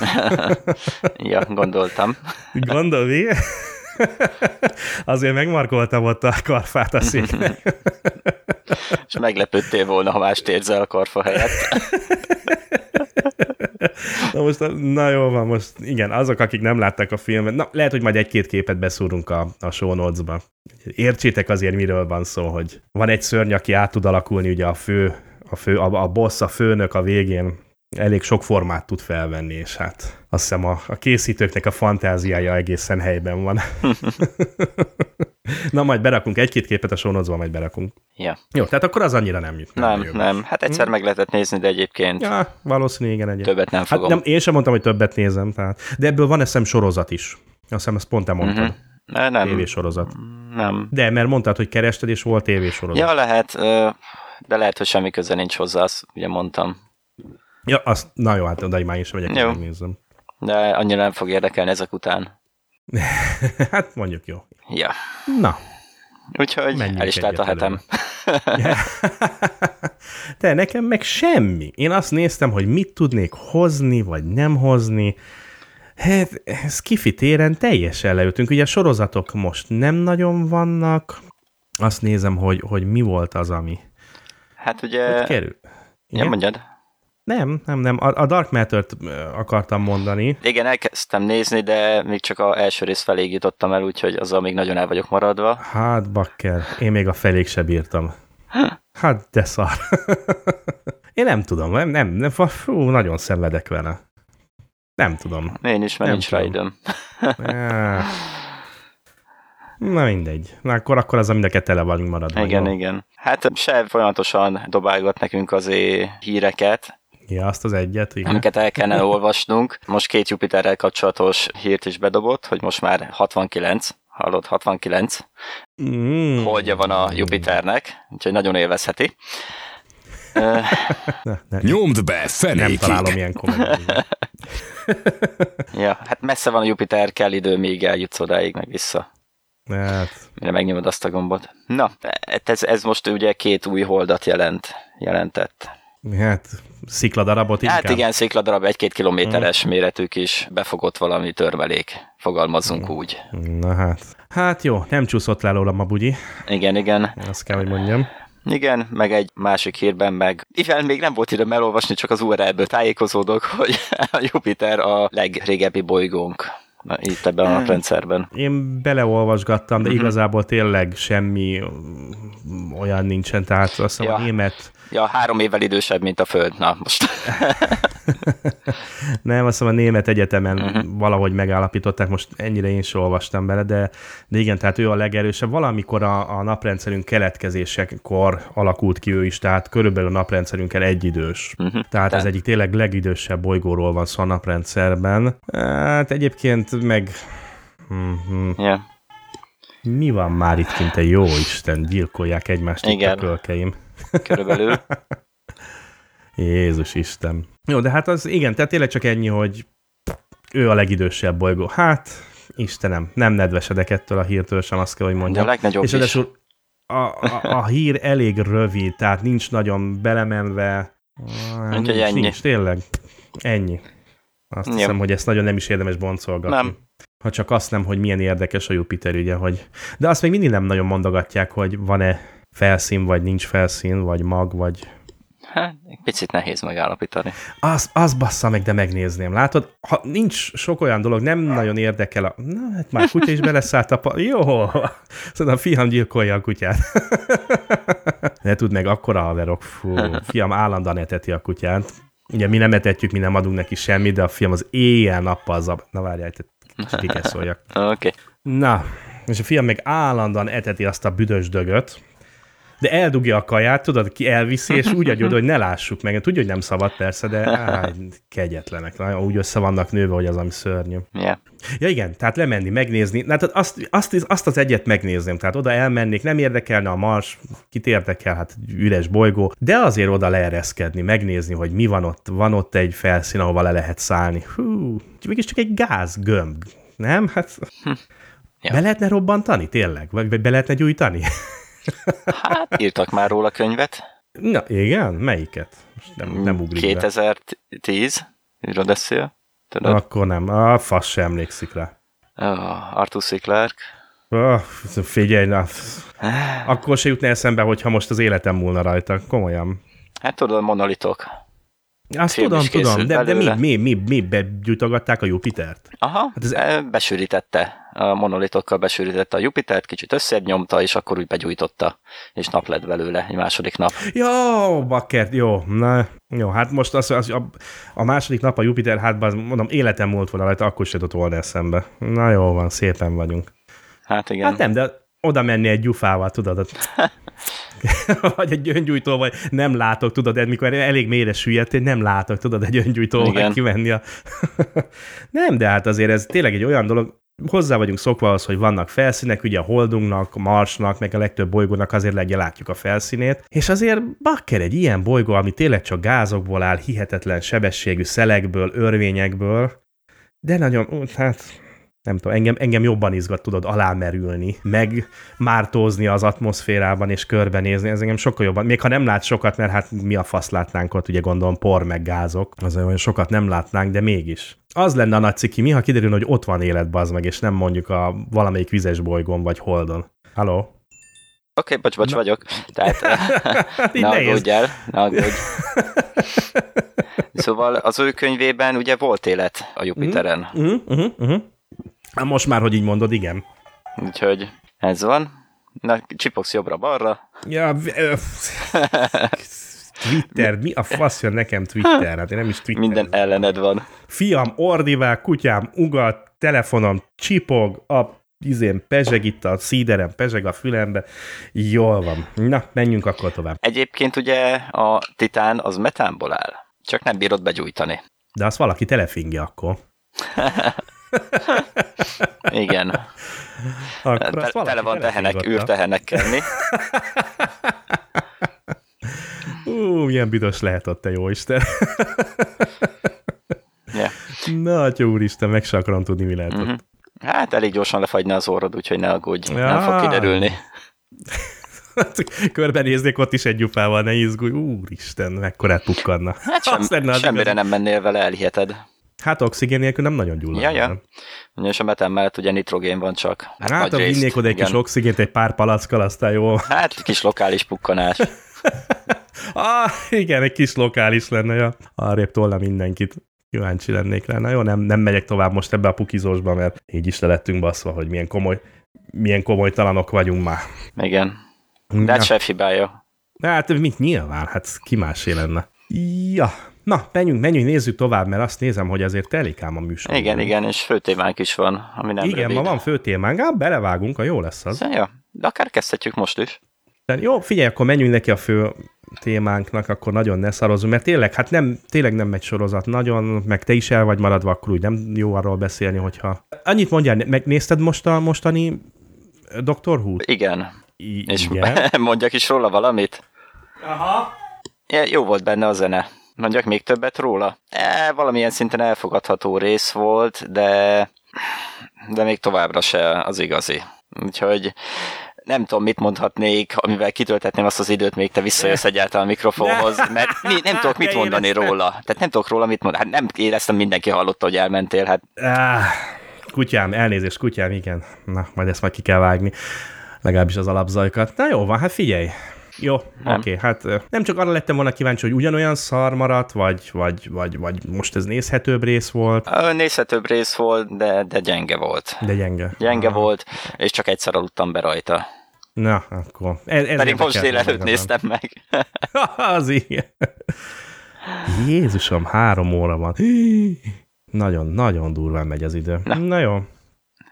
Ja, gondoltam. Gondolni? Azért megmarkoltam ott a karfát a széknek. És meglepődtél volna, ha mást érzel a karfa helyett. Na most, na jó van, most igen, azok, akik nem látták a filmet, na lehet, hogy majd egy-két képet beszúrunk a, a show notes-ba. Értsétek azért, miről van szó, hogy van egy szörny, aki át tud alakulni, ugye a fő, a, fő, a, a boss, a főnök a végén elég sok formát tud felvenni, és hát azt hiszem a, a készítőknek a fantáziája egészen helyben van. Na, majd berakunk egy-két képet a notes-ba, majd berakunk. Ja. Jó, tehát akkor az annyira nem jut. Nem, nem. Hát egyszer meg lehetett nézni, de egyébként Ja, valószínű, igen, egyébként. többet nem Hát fogom. nem, én sem mondtam, hogy többet nézem, tehát. de ebből van eszem sorozat is. Azt hiszem, ezt pont te mondtad. Mhm. Ne, nem. Tévésorozat. Nem. De, mert mondtad, hogy kerested, és volt tévésorozat. Ja, lehet, de lehet, hogy semmi köze nincs hozzá, azt ugye mondtam. ja azt, na jó, hát oda már sem megyek, Jó. megnézem. De annyira nem fog érdekelni ezek után. hát mondjuk jó. Ja. Na. Úgyhogy Menjünk el is telt a hetem. De nekem meg semmi. Én azt néztem, hogy mit tudnék hozni, vagy nem hozni. Hát, ez kifi téren teljesen leültünk. Ugye a sorozatok most nem nagyon vannak. Azt nézem, hogy, hogy mi volt az, ami Hát ugye... hogy kerül. Ja, Igen? mondjad. Nem, nem, nem. A, a Dark Matter-t ö, akartam mondani. Igen, elkezdtem nézni, de még csak a első rész feléig jutottam el, úgyhogy azzal még nagyon el vagyok maradva. Hát, bakker, én még a felék se bírtam. Hát, de szar. én nem tudom, nem, nem, nem, fú, nagyon szenvedek vele. Nem tudom. Én is, mert Nem nincs rá időm. Na mindegy. Na akkor, akkor az, aminek tele vagyunk maradva. Igen, jó? igen. Hát se folyamatosan dobálgat nekünk azért híreket, Ja, azt az egyet, igen. amiket el kellene olvasnunk. Most két Jupiterrel kapcsolatos hírt is bedobott, hogy most már 69, hallott 69, Mm. holdja van a Jupiternek, úgyhogy nagyon élvezheti. Ne, ne, Nyomd be, nem fenékig! találom ilyen kommentet. ja, hát messze van a Jupiter, kell idő, még eljutsz odáig, meg vissza. Hát, mire megnyomod azt a gombot. Na, ez, ez most ugye két új holdat jelent, jelentett. Hát, szikladarabot inkább. Hát igen, szikladarab, egy-két kilométeres hmm. méretű kis befogott valami törmelék, fogalmazzunk hmm. úgy. Na hát. Hát jó, nem csúszott le rólam a bugyi. Igen, igen. Azt kell, hogy mondjam. Igen, meg egy másik hírben meg, mivel még nem volt időm elolvasni, csak az URL-ből tájékozódok, hogy a Jupiter a legrégebbi bolygónk itt ebben a rendszerben. Én beleolvasgattam, de uh-huh. igazából tényleg semmi olyan nincsen, tehát azt hiszem ja. a német Ja, három évvel idősebb, mint a Föld. Na, most. nem, azt hiszem a német egyetemen uh-huh. valahogy megállapították, most ennyire én sem olvastam bele, de, de igen, tehát ő a legerősebb. Valamikor a, a naprendszerünk keletkezésekor alakult ki ő is, tehát körülbelül a naprendszerünkkel egyidős. Uh-huh. Tehát Te... ez egyik tényleg legidősebb bolygóról van szó a naprendszerben. Hát egyébként meg... Uh-huh. Yeah. Mi van már itt kint, jó Isten, gyilkolják egymást Igen. itt a kölkeim körülbelül. Jézus Isten. Jó, de hát az igen, tehát tényleg csak ennyi, hogy ő a legidősebb bolygó. Hát, Istenem, nem nedvesedek ettől a hírtől sem, azt kell, hogy mondjam. De a legnagyobb És is. A, a, a hír elég rövid, tehát nincs nagyon belemenve. Nincs, nincs, ennyi. Nincs, tényleg. Ennyi. Azt Jó. hiszem, hogy ezt nagyon nem is érdemes boncolgatni. Nem. Ha csak azt nem, hogy milyen érdekes a Jupiter, ugye, hogy... De azt még mindig nem nagyon mondogatják, hogy van-e felszín, vagy nincs felszín, vagy mag, vagy... Hát, picit nehéz megállapítani. Az, az bassza meg, de megnézném. Látod, ha nincs sok olyan dolog, nem nagyon érdekel a... Na, hát már kutya is beleszállt a... Pa... Jó, szóval a fiam gyilkolja a kutyát. ne tud meg, akkora haverok. Fú, fiam állandóan eteti a kutyát. Ugye mi nem etetjük, mi nem adunk neki semmit, de a fiam az éjjel-nappal zab... Na várjál, egy kikeszoljak. Oké. Okay. Na, és a fiam meg állandóan eteti azt a büdös dögöt, de eldugja a kaját, tudod, ki elviszi, és úgy adja hogy ne lássuk meg. Tudja, hogy nem szabad persze, de áj, kegyetlenek. Nagyon úgy össze vannak nőve, hogy az, ami szörnyű. Yeah. Ja igen, tehát lemenni, megnézni. Hát azt, azt, azt az egyet megnézném, tehát oda elmennék, nem érdekelne a Mars, kit érdekel, hát üres bolygó, de azért oda leereszkedni, megnézni, hogy mi van ott. Van ott egy felszín, ahova le lehet szállni. Hú, mégis csak egy gázgömb, nem? Hát... Hm. Ja. Be lehetne robbantani, tényleg? Vagy be lehetne gyújtani? Hát írtak már róla könyvet. Na igen, melyiket? Most nem, nem ugrik 2010, miről beszél? Tudod? Akkor nem, a fasz sem emlékszik rá. Oh, Arthur C. Clarke. Oh, figyelj, na. Akkor se jutna eszembe, hogyha most az életem múlna rajta, komolyan. Hát tudod, monolitok. Azt Film tudom, tudom, de, de mi, mi, mi, mi begyújtogatták a Jupitert? Aha, hát ez... E, besűrítette, a monolitokkal besűrítette a Jupitert, kicsit összegyomta, és akkor úgy begyújtotta, és nap lett belőle, egy második nap. Jó, bakker, jó, na, jó, hát most az, az a, a, második nap a Jupiter, hát mondom, életem múlt volna rajta, akkor se volna eszembe. Na jó van, szépen vagyunk. Hát igen. Hát nem, de oda menni egy gyufával, tudod, vagy egy öngyújtó, vagy nem látok, tudod, mikor elég mélyre süllyedtél, nem látok, tudod, egy öngyújtóval kivenni a... nem, de hát azért ez tényleg egy olyan dolog, hozzá vagyunk szokva az, hogy vannak felszínek, ugye a Holdunknak, a Marsnak, meg a legtöbb bolygónak azért legyen látjuk a felszínét, és azért bakker egy ilyen bolygó, ami tényleg csak gázokból áll, hihetetlen sebességű szelekből, örvényekből, de nagyon, hát nem tudom, engem, engem jobban izgat, tudod, alámerülni, meg mártózni az atmoszférában és körbenézni, ez engem sokkal jobban, még ha nem lát sokat, mert hát mi a fasz látnánk ott, ugye gondolom por meg gázok, az olyan sokat nem látnánk, de mégis. Az lenne a nagy ciki, mi, ha kiderül, hogy ott van élet, bazd meg, és nem mondjuk a valamelyik vizes bolygón vagy holdon. Halló? Oké, okay, bocs, bocs, Na. vagyok. Tehát ne aggódj el, ne aggódj. Szóval az ő könyvében ugye volt élet a Jupiteren. Uh-huh, uh-huh, uh-huh. Most már, hogy így mondod, igen. Úgyhogy ez van. Na, csipogsz jobbra-balra. Ja, Twitter, mi a fasz jön nekem Twitter? Hát én nem is Twitter. Minden ellened van. Fiam ordivál, kutyám ugat, telefonom csipog, a izén pezseg itt a szíderem, pezseg a fülembe. Jól van. Na, menjünk akkor tovább. Egyébként ugye a titán az metánból áll, csak nem bírod begyújtani. De azt valaki telefingja akkor. Igen. Akkor Te, tele van tehenek, űrtehenekkel, mi? Ú, milyen büdös lehet ott, te jó Isten. yeah. Na, atya úristen, meg sem akarom tudni, mi lehet mm-hmm. ott. Hát elég gyorsan lefagyna az orrod, úgyhogy ne aggódj, ja. nem fog kiderülni. Körbenéznék ott is egy gyufával, ne izgulj. Úristen, mekkorát pukkanna. Hát sem, Az az semmire igazi. nem mennél vele, elhiheted. Hát oxigén nélkül nem nagyon gyullad. Ja, ja. És a metem mellett ugye nitrogén van csak. Hát, hát vinnék oda egy igen. kis oxigént, egy pár palackkal, aztán jó. Hát kis lokális pukkanás. Ah, igen, egy kis lokális lenne, ja. Arrébb tolna mindenkit. Kíváncsi lennék rá. Na jó, nem, nem megyek tovább most ebbe a pukizósba, mert így is le lettünk baszva, hogy milyen komoly, milyen komoly talanok vagyunk már. Igen. De hát Na. sef hibája. Hát mit nyilván, hát ki másé lenne. Ja, na, menjünk, menjünk, nézzük tovább, mert azt nézem, hogy azért telik ám a műsor. Igen, igen, és főtémánk is van, ami nem Igen, rövid. ma van fő témánk, hát belevágunk, a jó lesz az. Ja, de akár kezdhetjük most is. De jó, figyelj, akkor menjünk neki a fő témánknak, akkor nagyon ne szarozunk, mert tényleg, hát nem, tényleg nem megy sorozat nagyon, meg te is el vagy maradva, akkor úgy nem jó arról beszélni, hogyha... Annyit mondjál, megnézted most a mostani Doctor Who? Igen. I- És igen. mondjak is róla valamit? Aha. Ja, jó volt benne a zene. Mondjak még többet róla? E, valamilyen szinten elfogadható rész volt, de, de még továbbra se az igazi. Úgyhogy nem tudom, mit mondhatnék, amivel kitöltetném azt az időt, még te visszajössz egyáltalán a mikrofonhoz, mert mi, nem tudok mit mondani róla. Tehát nem tudok róla mit mondani. Hát nem éreztem, mindenki hallotta, hogy elmentél. Hát kutyám, elnézést, kutyám, igen. Na, majd ezt majd ki kell vágni. Legalábbis az alapzajkat. Na jó van, hát figyelj. Jó, oké, Nem. okay, hát nem csak arra lettem volna kíváncsi, hogy ugyanolyan szar maradt, vagy, vagy, vagy, vagy most ez nézhetőbb rész volt, nézhetőbb rész volt, de, de gyenge volt. de gyenge. Gyenge Aha. volt, és csak egyszer aludtam be rajta. Na, akkor. Ez, ez Pedig most délelőtt néztem meg. az igen. Jézusom, három óra van. Nagyon, nagyon durván megy az idő. Na, Na. Jó.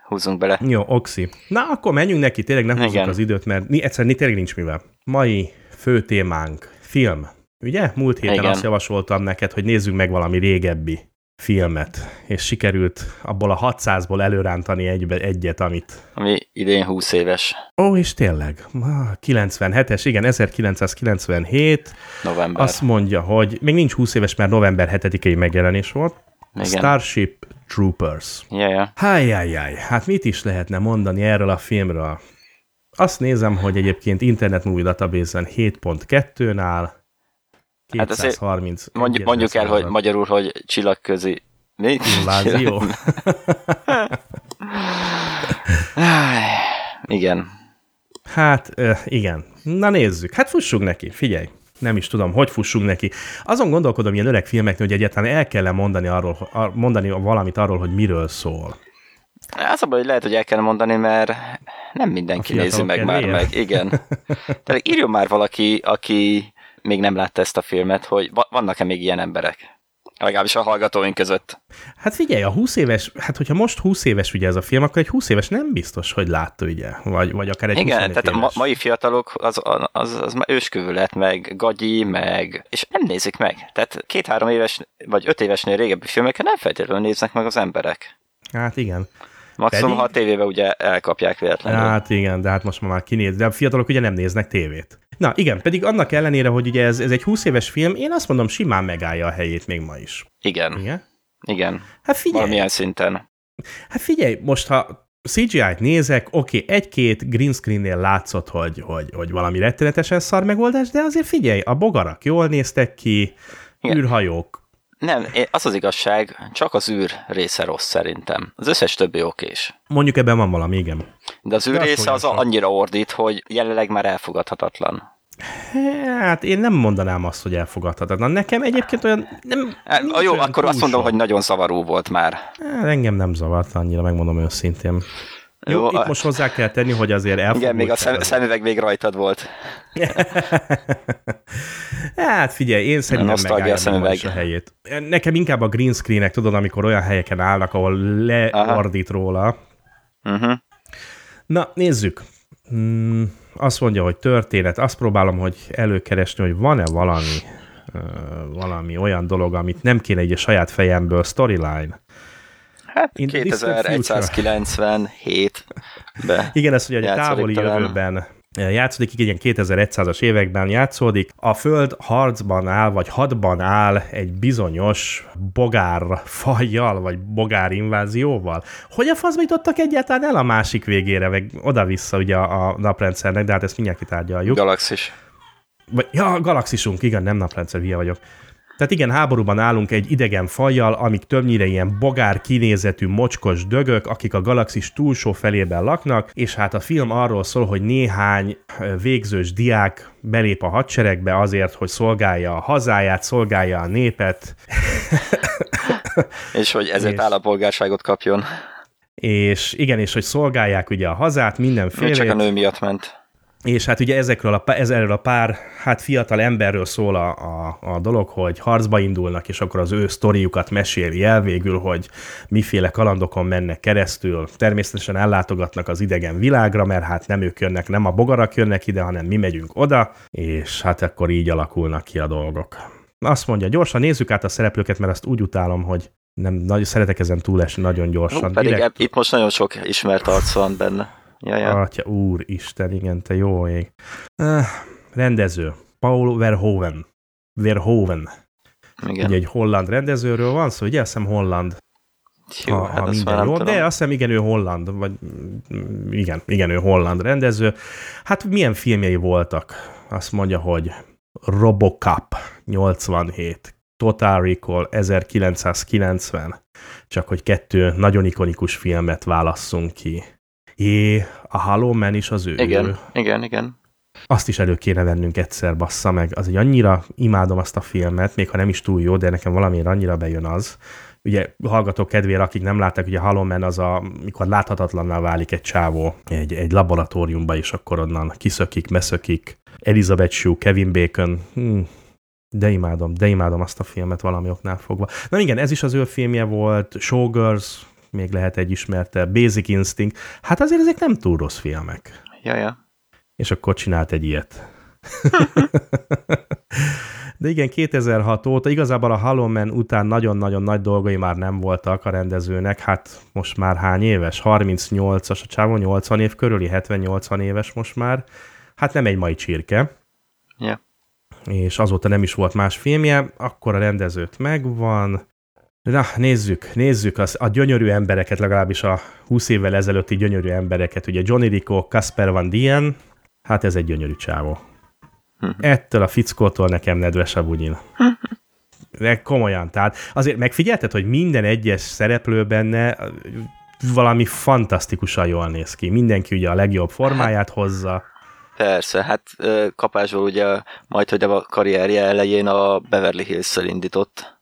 Húzzunk bele. Jó, Oxi. Na, akkor menjünk neki, tényleg nem húzzuk az időt, mert egyszerűen tényleg nincs mivel. Mai fő témánk, film. Ugye? Múlt héten Igen. azt javasoltam neked, hogy nézzük meg valami régebbi filmet, és sikerült abból a 600-ból előrántani egybe, egyet, amit... Ami idén 20 éves Ó, és tényleg, ah, 97-es, igen, 1997, november. azt mondja, hogy még nincs 20 éves, mert november 7-i megjelenés volt. Igen. Starship Troopers. Ja, ja. Hájjájjáj, hát mit is lehetne mondani erről a filmről? Azt nézem, hogy egyébként Internet Movie Database-en 7.2-nál Hát azért 230 Mondjuk, mondjuk el, hogy magyarul, hogy csillagközi... Mi? Invázió. Igen. Hát, igen. Na nézzük. Hát fussunk neki, figyelj. Nem is tudom, hogy fussunk neki. Azon gondolkodom ilyen öreg filmeknél, hogy egyáltalán el kell mondani, arról, ar- mondani valamit arról, hogy miről szól. Az a baj, hogy lehet, hogy el kell mondani, mert nem mindenki A nézi meg már kedvéért? meg. Igen. Tehát írjon már valaki, aki még nem látta ezt a filmet, hogy va- vannak-e még ilyen emberek? Legalábbis a hallgatóink között. Hát figyelj, a 20 éves, hát hogyha most 20 éves ugye ez a film, akkor egy 20 éves nem biztos, hogy látta ugye, vagy, vagy akár egy Igen, 25 tehát a ma- éves. mai fiatalok az, az, az már őskövület, meg gagyi, meg... És nem nézik meg. Tehát két-három éves, vagy öt évesnél régebbi filmeket nem feltétlenül néznek meg az emberek. Hát igen. Maximum, Pedig- ha a tévébe ugye elkapják véletlenül. Hát igen, de hát most már kinéz, de a fiatalok ugye nem néznek tévét. Na igen, pedig annak ellenére, hogy ugye ez, ez egy 20 éves film, én azt mondom, simán megállja a helyét még ma is. Igen, Igen? igen. Hát figyelj, Valamilyen szinten. hát figyelj, most ha CGI-t nézek, oké, egy-két green screen-nél látszott, hogy, hogy, hogy valami rettenetesen szar megoldás, de azért figyelj, a bogarak jól néztek ki, Igen. űrhajók. Nem, az az igazság, csak az űr része rossz szerintem. Az összes többi okés. Mondjuk ebben van valami, igen. De az űr De része az mondja, annyira ordít, hogy jelenleg már elfogadhatatlan. Hát én nem mondanám azt, hogy elfogadhatatlan. Nekem egyébként olyan... Nem, Hát, nincs jó, olyan akkor azt mondom, hogy nagyon zavaró volt már. Hát, engem nem zavart annyira, megmondom őszintén. Jó, Jó, itt a- most hozzá kell tenni, hogy azért elfogult. Igen, még a szem, szemüveg még rajtad volt. Hát figyelj, én szerintem megállja is a helyét. Nekem inkább a green screenek, tudod, amikor olyan helyeken állnak, ahol leordít róla. Uh-huh. Na, nézzük. Hmm, azt mondja, hogy történet. Azt próbálom, hogy előkeresni, hogy van-e valami, valami olyan dolog, amit nem kéne így a saját fejemből, storyline. Hát In the distant 2197-be. Igen, ez ugye egy távoli talán. jövőben játszódik, így ilyen 2100-as években játszódik. A Föld harcban áll, vagy hadban áll egy bizonyos bogár fajjal, vagy bogár invázióval. Hogy a faszba jutottak egyáltalán el a másik végére, meg oda-vissza ugye a, a naprendszernek, de hát ezt mindjárt kitárgyaljuk. Galaxis. Vagy, ja, galaxisunk, igen, nem naprendszer, hülye vagyok. Tehát igen, háborúban állunk egy idegen fajjal, amik többnyire ilyen bogár kinézetű mocskos dögök, akik a galaxis túlsó felében laknak, és hát a film arról szól, hogy néhány végzős diák belép a hadseregbe azért, hogy szolgálja a hazáját, szolgálja a népet. és hogy ezért és... állampolgárságot kapjon. És igen, és hogy szolgálják ugye a hazát, mindenféle. Csak a nő miatt ment. És hát ugye ezekről a, ezerről a pár hát fiatal emberről szól a, a, a dolog, hogy harcba indulnak, és akkor az ő sztoriukat meséli el végül, hogy miféle kalandokon mennek keresztül. Természetesen ellátogatnak az idegen világra, mert hát nem ők jönnek, nem a bogarak jönnek ide, hanem mi megyünk oda, és hát akkor így alakulnak ki a dolgok. Azt mondja, gyorsan nézzük át a szereplőket, mert azt úgy utálom, hogy nem nagyon szeretek ezen túlesni nagyon gyorsan. Hú, pedig Direkt... itt most nagyon sok ismert arc van benne. Ja, ja. Atya, úr, Isten, igen, te jó ég. Uh, rendező, Paul Verhoeven. Verhoeven. Igen. Ugye egy holland rendezőről van szó, ugye azt hiszem holland. Jó, ha, hát ha minden jó, de azt hiszem igen, ő holland, vagy igen, igen, ő holland rendező. Hát milyen filmjei voltak? Azt mondja, hogy Robocop 87, Total Recall 1990, csak hogy kettő nagyon ikonikus filmet válasszunk ki. É, a Hollow Man is az ő. Igen, igen, igen. Azt is elő kéne vennünk egyszer, bassza meg. Az egy annyira imádom azt a filmet, még ha nem is túl jó, de nekem valamiért annyira bejön az. Ugye hallgatók kedvére, akik nem látták, ugye a Hollow Man az, a, mikor láthatatlanná válik egy csávó egy, egy laboratóriumba, és akkor onnan kiszökik, meszökik. Elizabeth Shue, Kevin Bacon, hmm, de imádom, de imádom azt a filmet valami oknál fogva. Na igen, ez is az ő filmje volt, Showgirls, még lehet egy ismerte, Basic Instinct, hát azért ezek nem túl rossz filmek. Ja, ja. És akkor csinált egy ilyet. De igen, 2006 óta igazából a Halloween után nagyon-nagyon nagy dolgai már nem voltak a rendezőnek, hát most már hány éves? 38-as, a csávó 80 év körüli, 70-80 éves most már. Hát nem egy mai csirke. Ja. És azóta nem is volt más filmje, akkor a rendezőt megvan, Na, nézzük, nézzük az, a gyönyörű embereket, legalábbis a 20 évvel ezelőtti gyönyörű embereket. Ugye Johnny Rico, Casper Van Dien, hát ez egy gyönyörű csávó. Mhm. Ettől a fickótól nekem nedves a bugyin. De komolyan, tehát azért megfigyelted, hogy minden egyes szereplő benne valami fantasztikusan jól néz ki. Mindenki ugye a legjobb formáját hozza. Persze, hát kapásból ugye majd, hogy a karrierje elején a Beverly Hills-szel indított.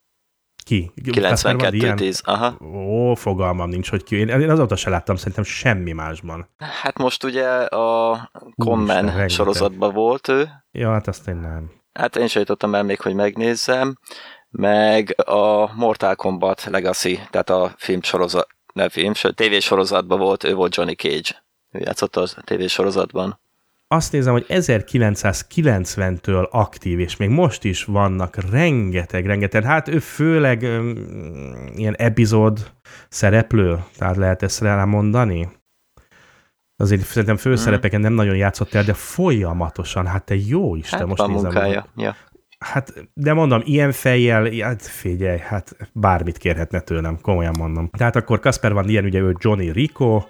Ki? 92-10, aha. Ó, fogalmam nincs, hogy ki. Én azóta se láttam szerintem semmi másban. Hát most ugye a Conman sorozatban volt ő. Ja, hát azt én nem. Hát én se jutottam el még, hogy megnézzem. Meg a Mortal Kombat Legacy, tehát a filmsorozat, nem film, tévésorozatban volt, ő volt Johnny Cage. Ő játszott a tévésorozatban azt nézem, hogy 1990-től aktív, és még most is vannak rengeteg, rengeteg, hát ő főleg um, ilyen epizód szereplő, tehát lehet ezt rá mondani? Azért szerintem főszerepeken nem nagyon játszott el, de folyamatosan, hát te jó Isten, hát most nézem. Munkája. Ja. Hát, de mondom, ilyen fejjel, hát figyelj, hát bármit kérhetne tőlem, komolyan mondom. Tehát akkor Kasper van ilyen, ugye ő Johnny Rico,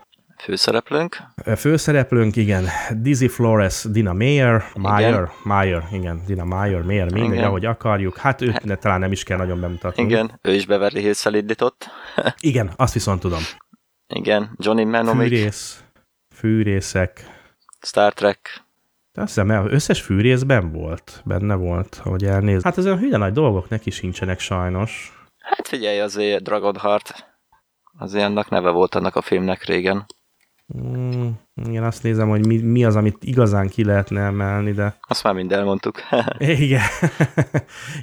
Főszereplőnk? Főszereplőnk, igen. Dizzy Flores, Dina Mayer, Mayer, Mayer, igen, Dina Mayer, Mayer, mindegy, igen. ahogy akarjuk. Hát őt hát, ne, talán nem is kell nagyon bemutatni. Igen, ő is Beverly hills indított. igen, azt viszont tudom. Igen, Johnny Manomic. Fűrész, fűrészek. Star Trek. Azt hiszem, összes fűrészben volt, benne volt, ahogy elnéz. Hát olyan hülye nagy dolgok neki sincsenek sajnos. Hát figyelj, azért Dragonheart, azért annak neve volt annak a filmnek régen. Mm, igen, azt nézem, hogy mi, mi az, amit igazán ki lehetne emelni, de... Azt már mind elmondtuk. igen.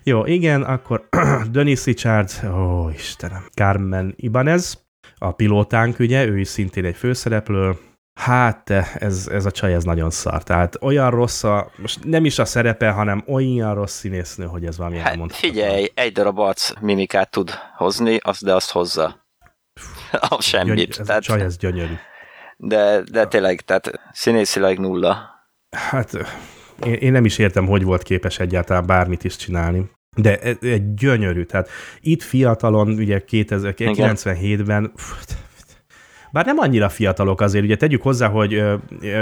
Jó, igen, akkor Dennis Richards, ó, Istenem, Carmen Ibanez, a pilótánk, ugye, ő is szintén egy főszereplő, Hát, ez, ez a csaj, ez nagyon szar. Tehát olyan rossz a, most nem is a szerepe, hanem olyan rossz színésznő, hogy ez valami hát, Figyelj, egy darab arc mimikát tud hozni, az, de azt hozza. a semmit. Gyöny- ez tehát... a csaj, ez gyönyörű de, de tényleg, tehát színészileg nulla. hát én, én nem is értem, hogy volt képes egyáltalán bármit is csinálni. De e- egy gyönyörű, tehát itt fiatalon, ugye 2097-ben, bár nem annyira fiatalok azért, ugye tegyük hozzá, hogy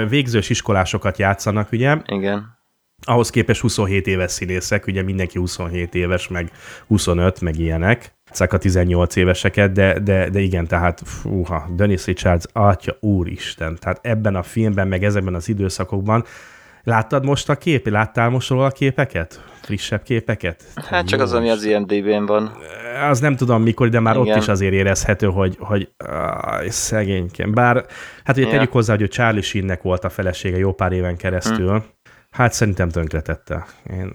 végzős iskolásokat játszanak, ugye, Igen. Ahhoz képest 27 éves színészek, ugye mindenki 27 éves, meg 25, meg ilyenek, ezek a 18 éveseket, de, de, de igen, tehát fúha, Dennis Richards, atya úristen, tehát ebben a filmben, meg ezekben az időszakokban, láttad most a kép, láttál most róla a képeket? Frissebb képeket? Hát csak az, ami az IMDb-n van. az nem tudom mikor, de már Igen. Ott is azért érezhető, hogy, hogy áj, szegényként. Bár, hát ugye Ja. tegyük hozzá, hogy Charlie Sheennek volt a felesége jó pár éven keresztül. Hm. Hát szerintem tönkretette. Én,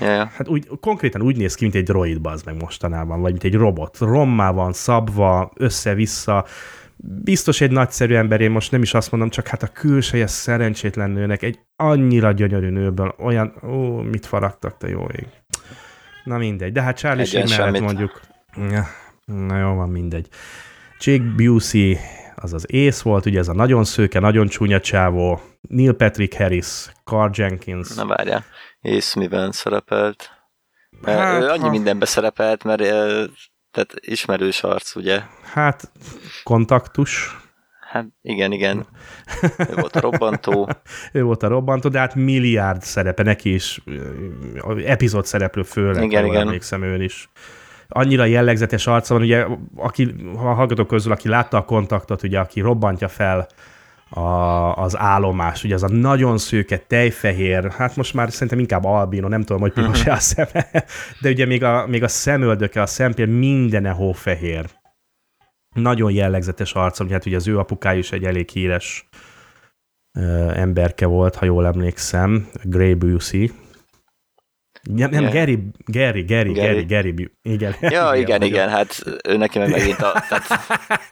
ja. hát úgy, konkrétan úgy néz ki, mint egy droid bazd meg mostanában, vagy mint egy robot. Rommá van szabva, össze-vissza. Biztos egy nagyszerű ember, én most nem is azt mondom, csak hát a külseje szerencsétlen nőnek, egy annyira gyönyörű nőből, olyan, ó, mit faragtak, te jó ég. Na mindegy, de hát Charlie Sheen mellett semmit. mondjuk, ja, na jó van, mindegy. Jake Busey, az az ész volt, ugye ez a nagyon szőke, nagyon csúnya csávó, Neil Patrick Harris, Carl Jenkins, Na várjál. És miben szerepelt? Hát, Hát, ő annyi ha- mindenbe szerepelt, mert tehát ismerős arc, ugye? hát kontaktus, Hát igen, igen. Ő volt a robbantó. ő volt a robbantó, de hát milliárd szerepe, neki is epizód szereplő főleg, Igen, igen. emlékszem őn is. Annyira jellegzetes arca van, ugye, aki, ha a hallgatók közül, aki látta a kontaktot, ugye, aki robbantja fel a, az állomás, ugye az a nagyon szőke, tejfehér, hát most már szerintem inkább albino, nem tudom, hogy piros a szeme, de ugye még a, még a szemöldöke, a szempér mindene hófehér. Nagyon jellegzetes arcom, hát ugye az ő apukája is egy elég híres ö, emberke volt, ha jól emlékszem, Gray Busey. Nem, nem Igen. Gary, Gary, Gary, Gary. Gary, Gary, igen. Ja, igen, nagyon- igen, hát ő neki meg megint a, tehát,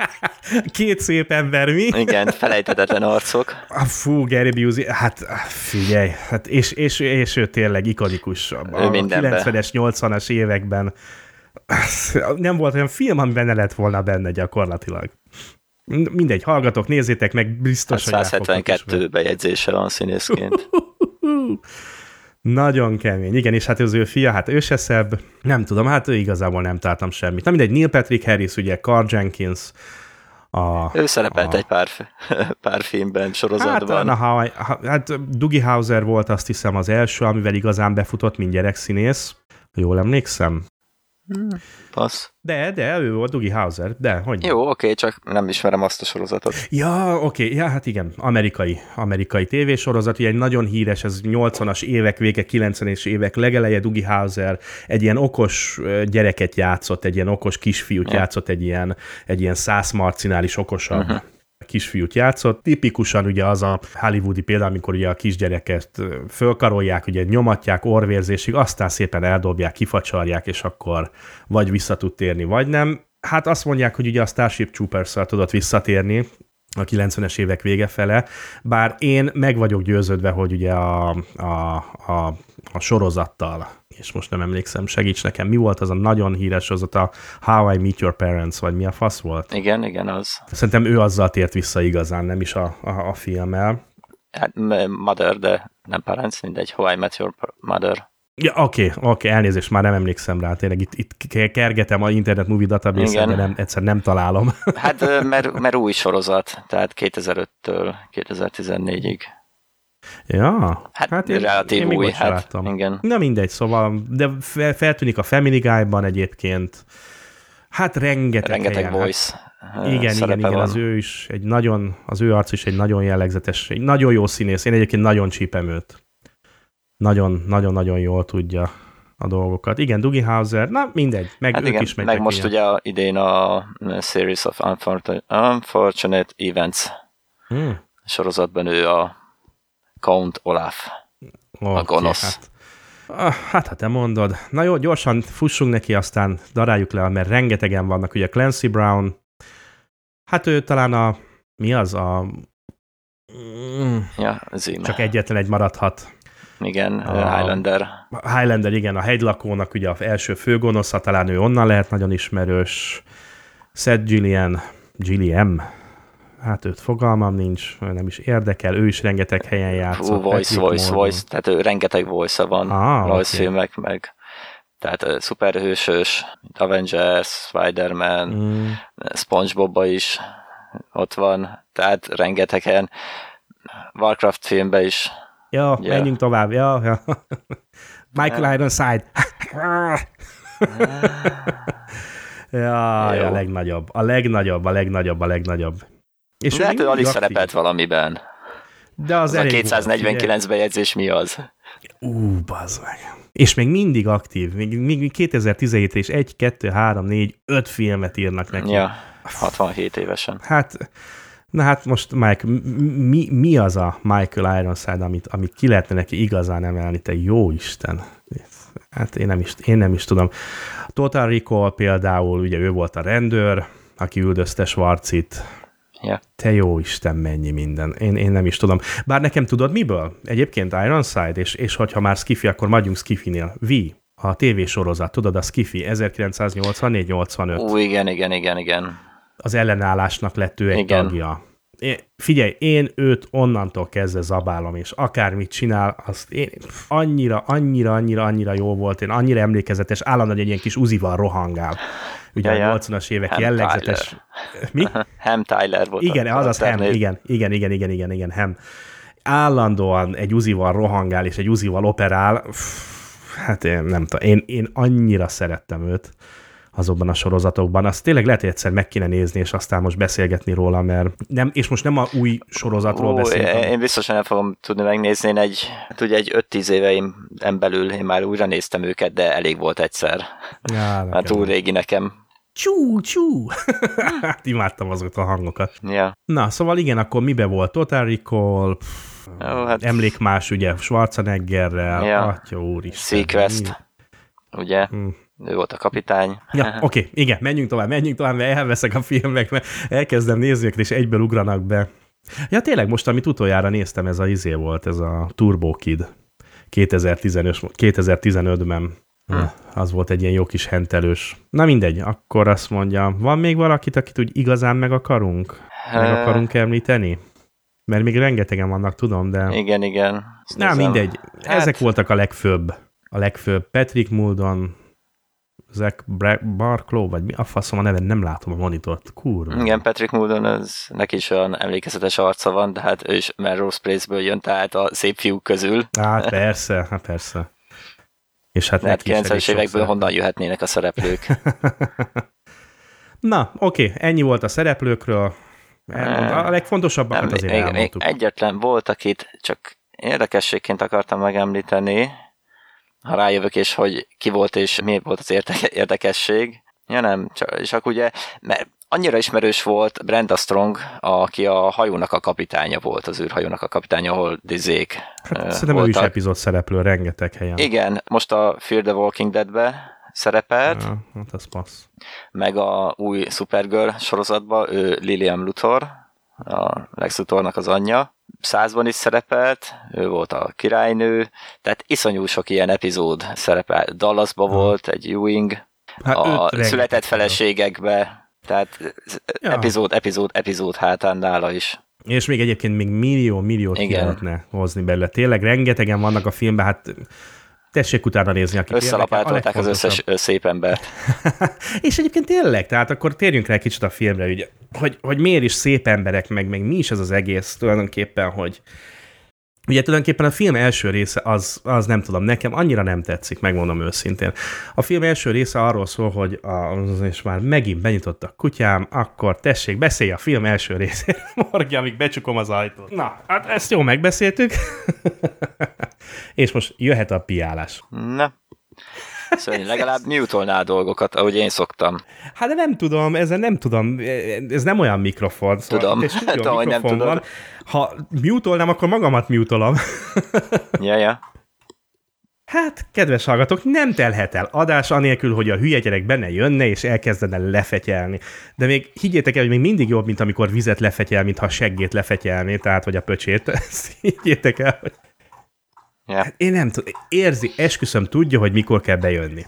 Két szép ember, mi? igen, felejthetetlen arcok. Ah, Fú, Gary Busey, hát figyelj, hát és, és, és ő tényleg ikonikus. A mindenben. 90-es, 80-as években nem volt olyan film, amiben ne lett volna benne gyakorlatilag. Mindegy, hallgatok, nézzétek meg, biztos, hogy fogtok ismerni. 172 bejegyzése van színészként. Nagyon kemény. Igen, és hát az ő fia, hát ő se szebb. Nem tudom, hát ő igazából nem találtam semmit. Na mindegy, Neil Patrick Harris, ugye, Carl Jenkins, a, Ő szerepelt a- egy pár, pár filmben, Hát, sorozatban. na, ha, ha, hát Dougie Hauser volt azt hiszem az első, amivel igazán befutott, mint gyerekszínész. Jól emlékszem? Passz. De, de, ő volt Dougie Hauser, de, hogy Jó, oké, csak nem ismerem azt a sorozatot. Ja, oké, ja, hát igen, amerikai, amerikai tévésorozat, ugye egy nagyon híres, ez 80-as évek vége, 90-es évek legeleje, Dougie Hauser egy ilyen okos gyereket játszott, egy ilyen okos kisfiút Ja. játszott, egy ilyen, egy ilyen száz marcinál is okosabb uh-huh. Kisfiút játszott. Tipikusan ugye az a hollywoodi példa, amikor ugye a kisgyereket fölkarolják, ugye nyomatják orvérzésig, aztán szépen eldobják, kifacsarják, és akkor vagy vissza tud térni, vagy nem. Hát azt mondják, hogy ugye a Starship troopers tudott visszatérni, a 90-es évek vége fele, bár én meg vagyok győződve, hogy ugye a, a, a, a sorozattal, és most nem emlékszem, segíts nekem, mi volt az a nagyon híres sorozat, a How I Meet Your Parents, vagy mi a fasz volt? Igen, igen, az. Szerintem ő azzal tért vissza igazán, nem is a, a, a filmmel. Hát Mother, de nem Parents, mindegy. How I Met Your Mother. Ja, oké, oké, elnézést, már nem emlékszem rá, tényleg itt, itt ke- kergetem a Internet Movie database de nem, egyszer nem találom. Hát, mert, mert új sorozat, tehát 2005-től 2014-ig. Ja, Hát, hát relatív még új, hát láttam. igen. Na mindegy, szóval, de fe- feltűnik a Family Guy-ban egyébként. Hát rengeteg, Rengeteg helyen, voice Hát, igen, igen, igen, van. az ő is egy nagyon, az ő arc is egy nagyon jellegzetes, egy nagyon jó színész. Én egyébként nagyon csípem őt. Nagyon, nagyon-nagyon jól tudja a dolgokat. Igen, Dougie Hauser, na mindegy, meg Hát ők igen, is meg mentek most ilyen. ugye a, idén a Series of Unfortunate, Unfortunate Events Hmm. sorozatban ő a Count Olaf. Oké, gonosz. Hát, Ah, hát, ha te mondod. Na jó, gyorsan fussunk neki, aztán daráljuk le, mert rengetegen vannak. Ugye Clancy Brown, hát ő talán a, mi az, a, mm, Ja, Zim. csak egyetlen egy maradhat. Igen, A- Highlander. Highlander, igen, a hegylakónak ugye a első főgonosza, talán ő onnan lehet nagyon ismerős. Seth Gillian, Gilliam, hát őt fogalmam nincs, nem is érdekel, ő is rengeteg helyen játszott. Fú, voice, Patrick voice, Morgan. voice, tehát ő, rengeteg voice van Ah, rajzfilmek, meg tehát ö, szuperhősös, Avengers, Spider-Man, Mm, Spongebob is ott van, tehát rengetegen. Warcraft filmben is. ja, Ja. menjünk tovább, ja, ja. Michael Ironside. ja, Jó. a legnagyobb, a legnagyobb, a legnagyobb, a legnagyobb. És még ő alig aktív. szerepelt valamiben. De az, Az a elég volt, 249 bejegyzés mi az? Ú, bazd meg. És még mindig aktív. Még, még 2017 és 1, 2, 3, 4, 5 filmet írnak neki. Ja, 67 évesen. Hát, na hát most Mike, mi, mi az a Michael Ironside, amit, amit ki lehetne neki igazán emelni, te jó Isten. Hát én nem is, én nem is tudom. Total Recall például, ugye ő volt a rendőr, aki üldözte Schwarzit. Ja. Te jó Isten, mennyi minden. Én, én nem is tudom. Bár nekem tudod miből? Egyébként Ironside, és, és hogyha már Skiffy, akkor maradjunk Skiffy-nél. V, a tévésorozat, tudod, a Skiffy 1984-85 Ú, igen, igen, igen, igen. az ellenállásnak lett ő egy Igen. tagja. Én, figyelj, én őt onnantól kezdve zabálom, és akármit csinál, azt én annyira, annyira, annyira, annyira jó volt, én annyira emlékezetes, állandóan egy ilyen kis uzival rohangál. Ugye Ja, a 80-as évek Ham jellegzetes... Mi? Ham Tyler volt. Igen, az az Ham, igen, igen, igen, igen, igen, igen, Ham. Állandóan egy uzival rohangál, és egy uzival operál. Hát én nem tudom, én, én annyira szerettem őt azokban a sorozatokban. Azt tényleg lehet, hogy egyszer meg kéne nézni, és aztán most beszélgetni róla, mert nem, és most nem a új sorozatról Ó, beszéltem. én biztosan nem fogom tudni megnézni, én egy, hát ugye egy 5-10 éveim belül én már újra néztem őket, de elég volt egyszer. Ja, Már nekem túl régi nekem. Csú, csú! hát imádtam azokat a hangokat. Ja. Na, szóval igen, akkor mibe volt? Total Recall, pff, Jó, hát emlékmás, ugye, Schwarzeneggerrel, Ja. atya úristen. Sequest, ugye? Mi? Ő volt a kapitány. Ja, oké, okay, igen, menjünk tovább, menjünk tovább, mert elveszek a filmek, mert elkezdem nézni őket, és egyből ugranak be. Ja, tényleg, most, amit utoljára néztem, ez a izé volt, ez a Turbo Kid 2015, 2015-ben. Hm. Ja, Az volt egy ilyen jó kis hentelős. Na mindegy, akkor azt mondja, van még valakit, akit úgy igazán meg akarunk? Meg akarunk említeni? Mert még rengetegen vannak, tudom, de... Igen, igen. Na, mindegy. Hát- Ezek voltak a legfőbb. A legfőbb. Patrick Muldon, Zach Barclow, vagy mi a faszom a neve, nem látom a monitort. Kurva. Igen, Patrick Muldoon, az, neki is olyan emlékezetes arca van, de hát ő is Melrose Place-ből jön, tehát a szép fiúk közül. Hát persze, hát persze. És hát elég 90-es évekből honnan jöhetnének a szereplők? Na, oké, ennyi volt a szereplőkről. Elmond, a legfontosabbakat Nem, azért még, még elmondtuk. egyetlen volt, akit csak érdekességként akartam megemlíteni, ha rájövök, és hogy ki volt, és mi volt az érte- érdekesség. Ja nem, csak, csak ugye, mert annyira ismerős volt Brenda Strong, aki a hajónak a kapitánya volt, az űrhajónak a kapitánya, ahol dizék Hát, szerintem ő is epizód szereplő rengeteg helyen. Igen, most a Fear the Walking Dead-be szerepelt, Ja, hát az passz. meg a új Supergirl sorozatban, ő Lilian Luthor, a Lex Luthornak az anyja. Százban is szerepelt, ő volt a királynő, tehát iszonyú sok ilyen epizód szerepelt. Dallasba Ha. volt egy Ewing, Hát a született fel. feleségekbe, tehát Ja. epizód, epizód, epizód hátán nála is. És még egyébként még millió, milliót ki lehetne hozni belőle. Tényleg rengetegen vannak a filmben, hát tessék utána nézni, akik Összelapátolták az összes szép embert. És egyébként tényleg, tehát akkor térjünk rá kicsit a filmre, ugye, hogy, hogy miért is szép emberek, meg, meg mi is ez az egész tulajdonképpen, hogy Ugye tulajdonképpen a film első része az, az nem tudom, nekem annyira nem tetszik, megmondom őszintén. A film első része arról szól, hogy a, és már megint benyitott a kutyám, akkor tessék, beszélj a film első részéről, Morgi, amíg becsukom az ajtót. Na, hát ezt jó megbeszéltük. és most jöhet a piálás. Na. Szóval legalább mutolnál dolgokat, ahogy én szoktam. Hát de nem tudom, ezen nem tudom, ez nem olyan mikrofon. Szóval Tudom. stúdió Tudom, hogy nem mikrofon tudod. van. Ha mutolnám, akkor magamat mutolom. Ja, ja. Hát, kedves hallgatók, nem telhet el adás anélkül, hogy a hülye gyerek benne jönne és elkezdene lefetyelni. De még higgyétek el, hogy még mindig jobb, mint amikor vizet lefetyel, mint ha seggét lefetyelni, tehát vagy a pöcsét. Ezt higgyétek el, hogy ja. én nem tudom, érzi, esküszöm, tudja, hogy mikor kell bejönni.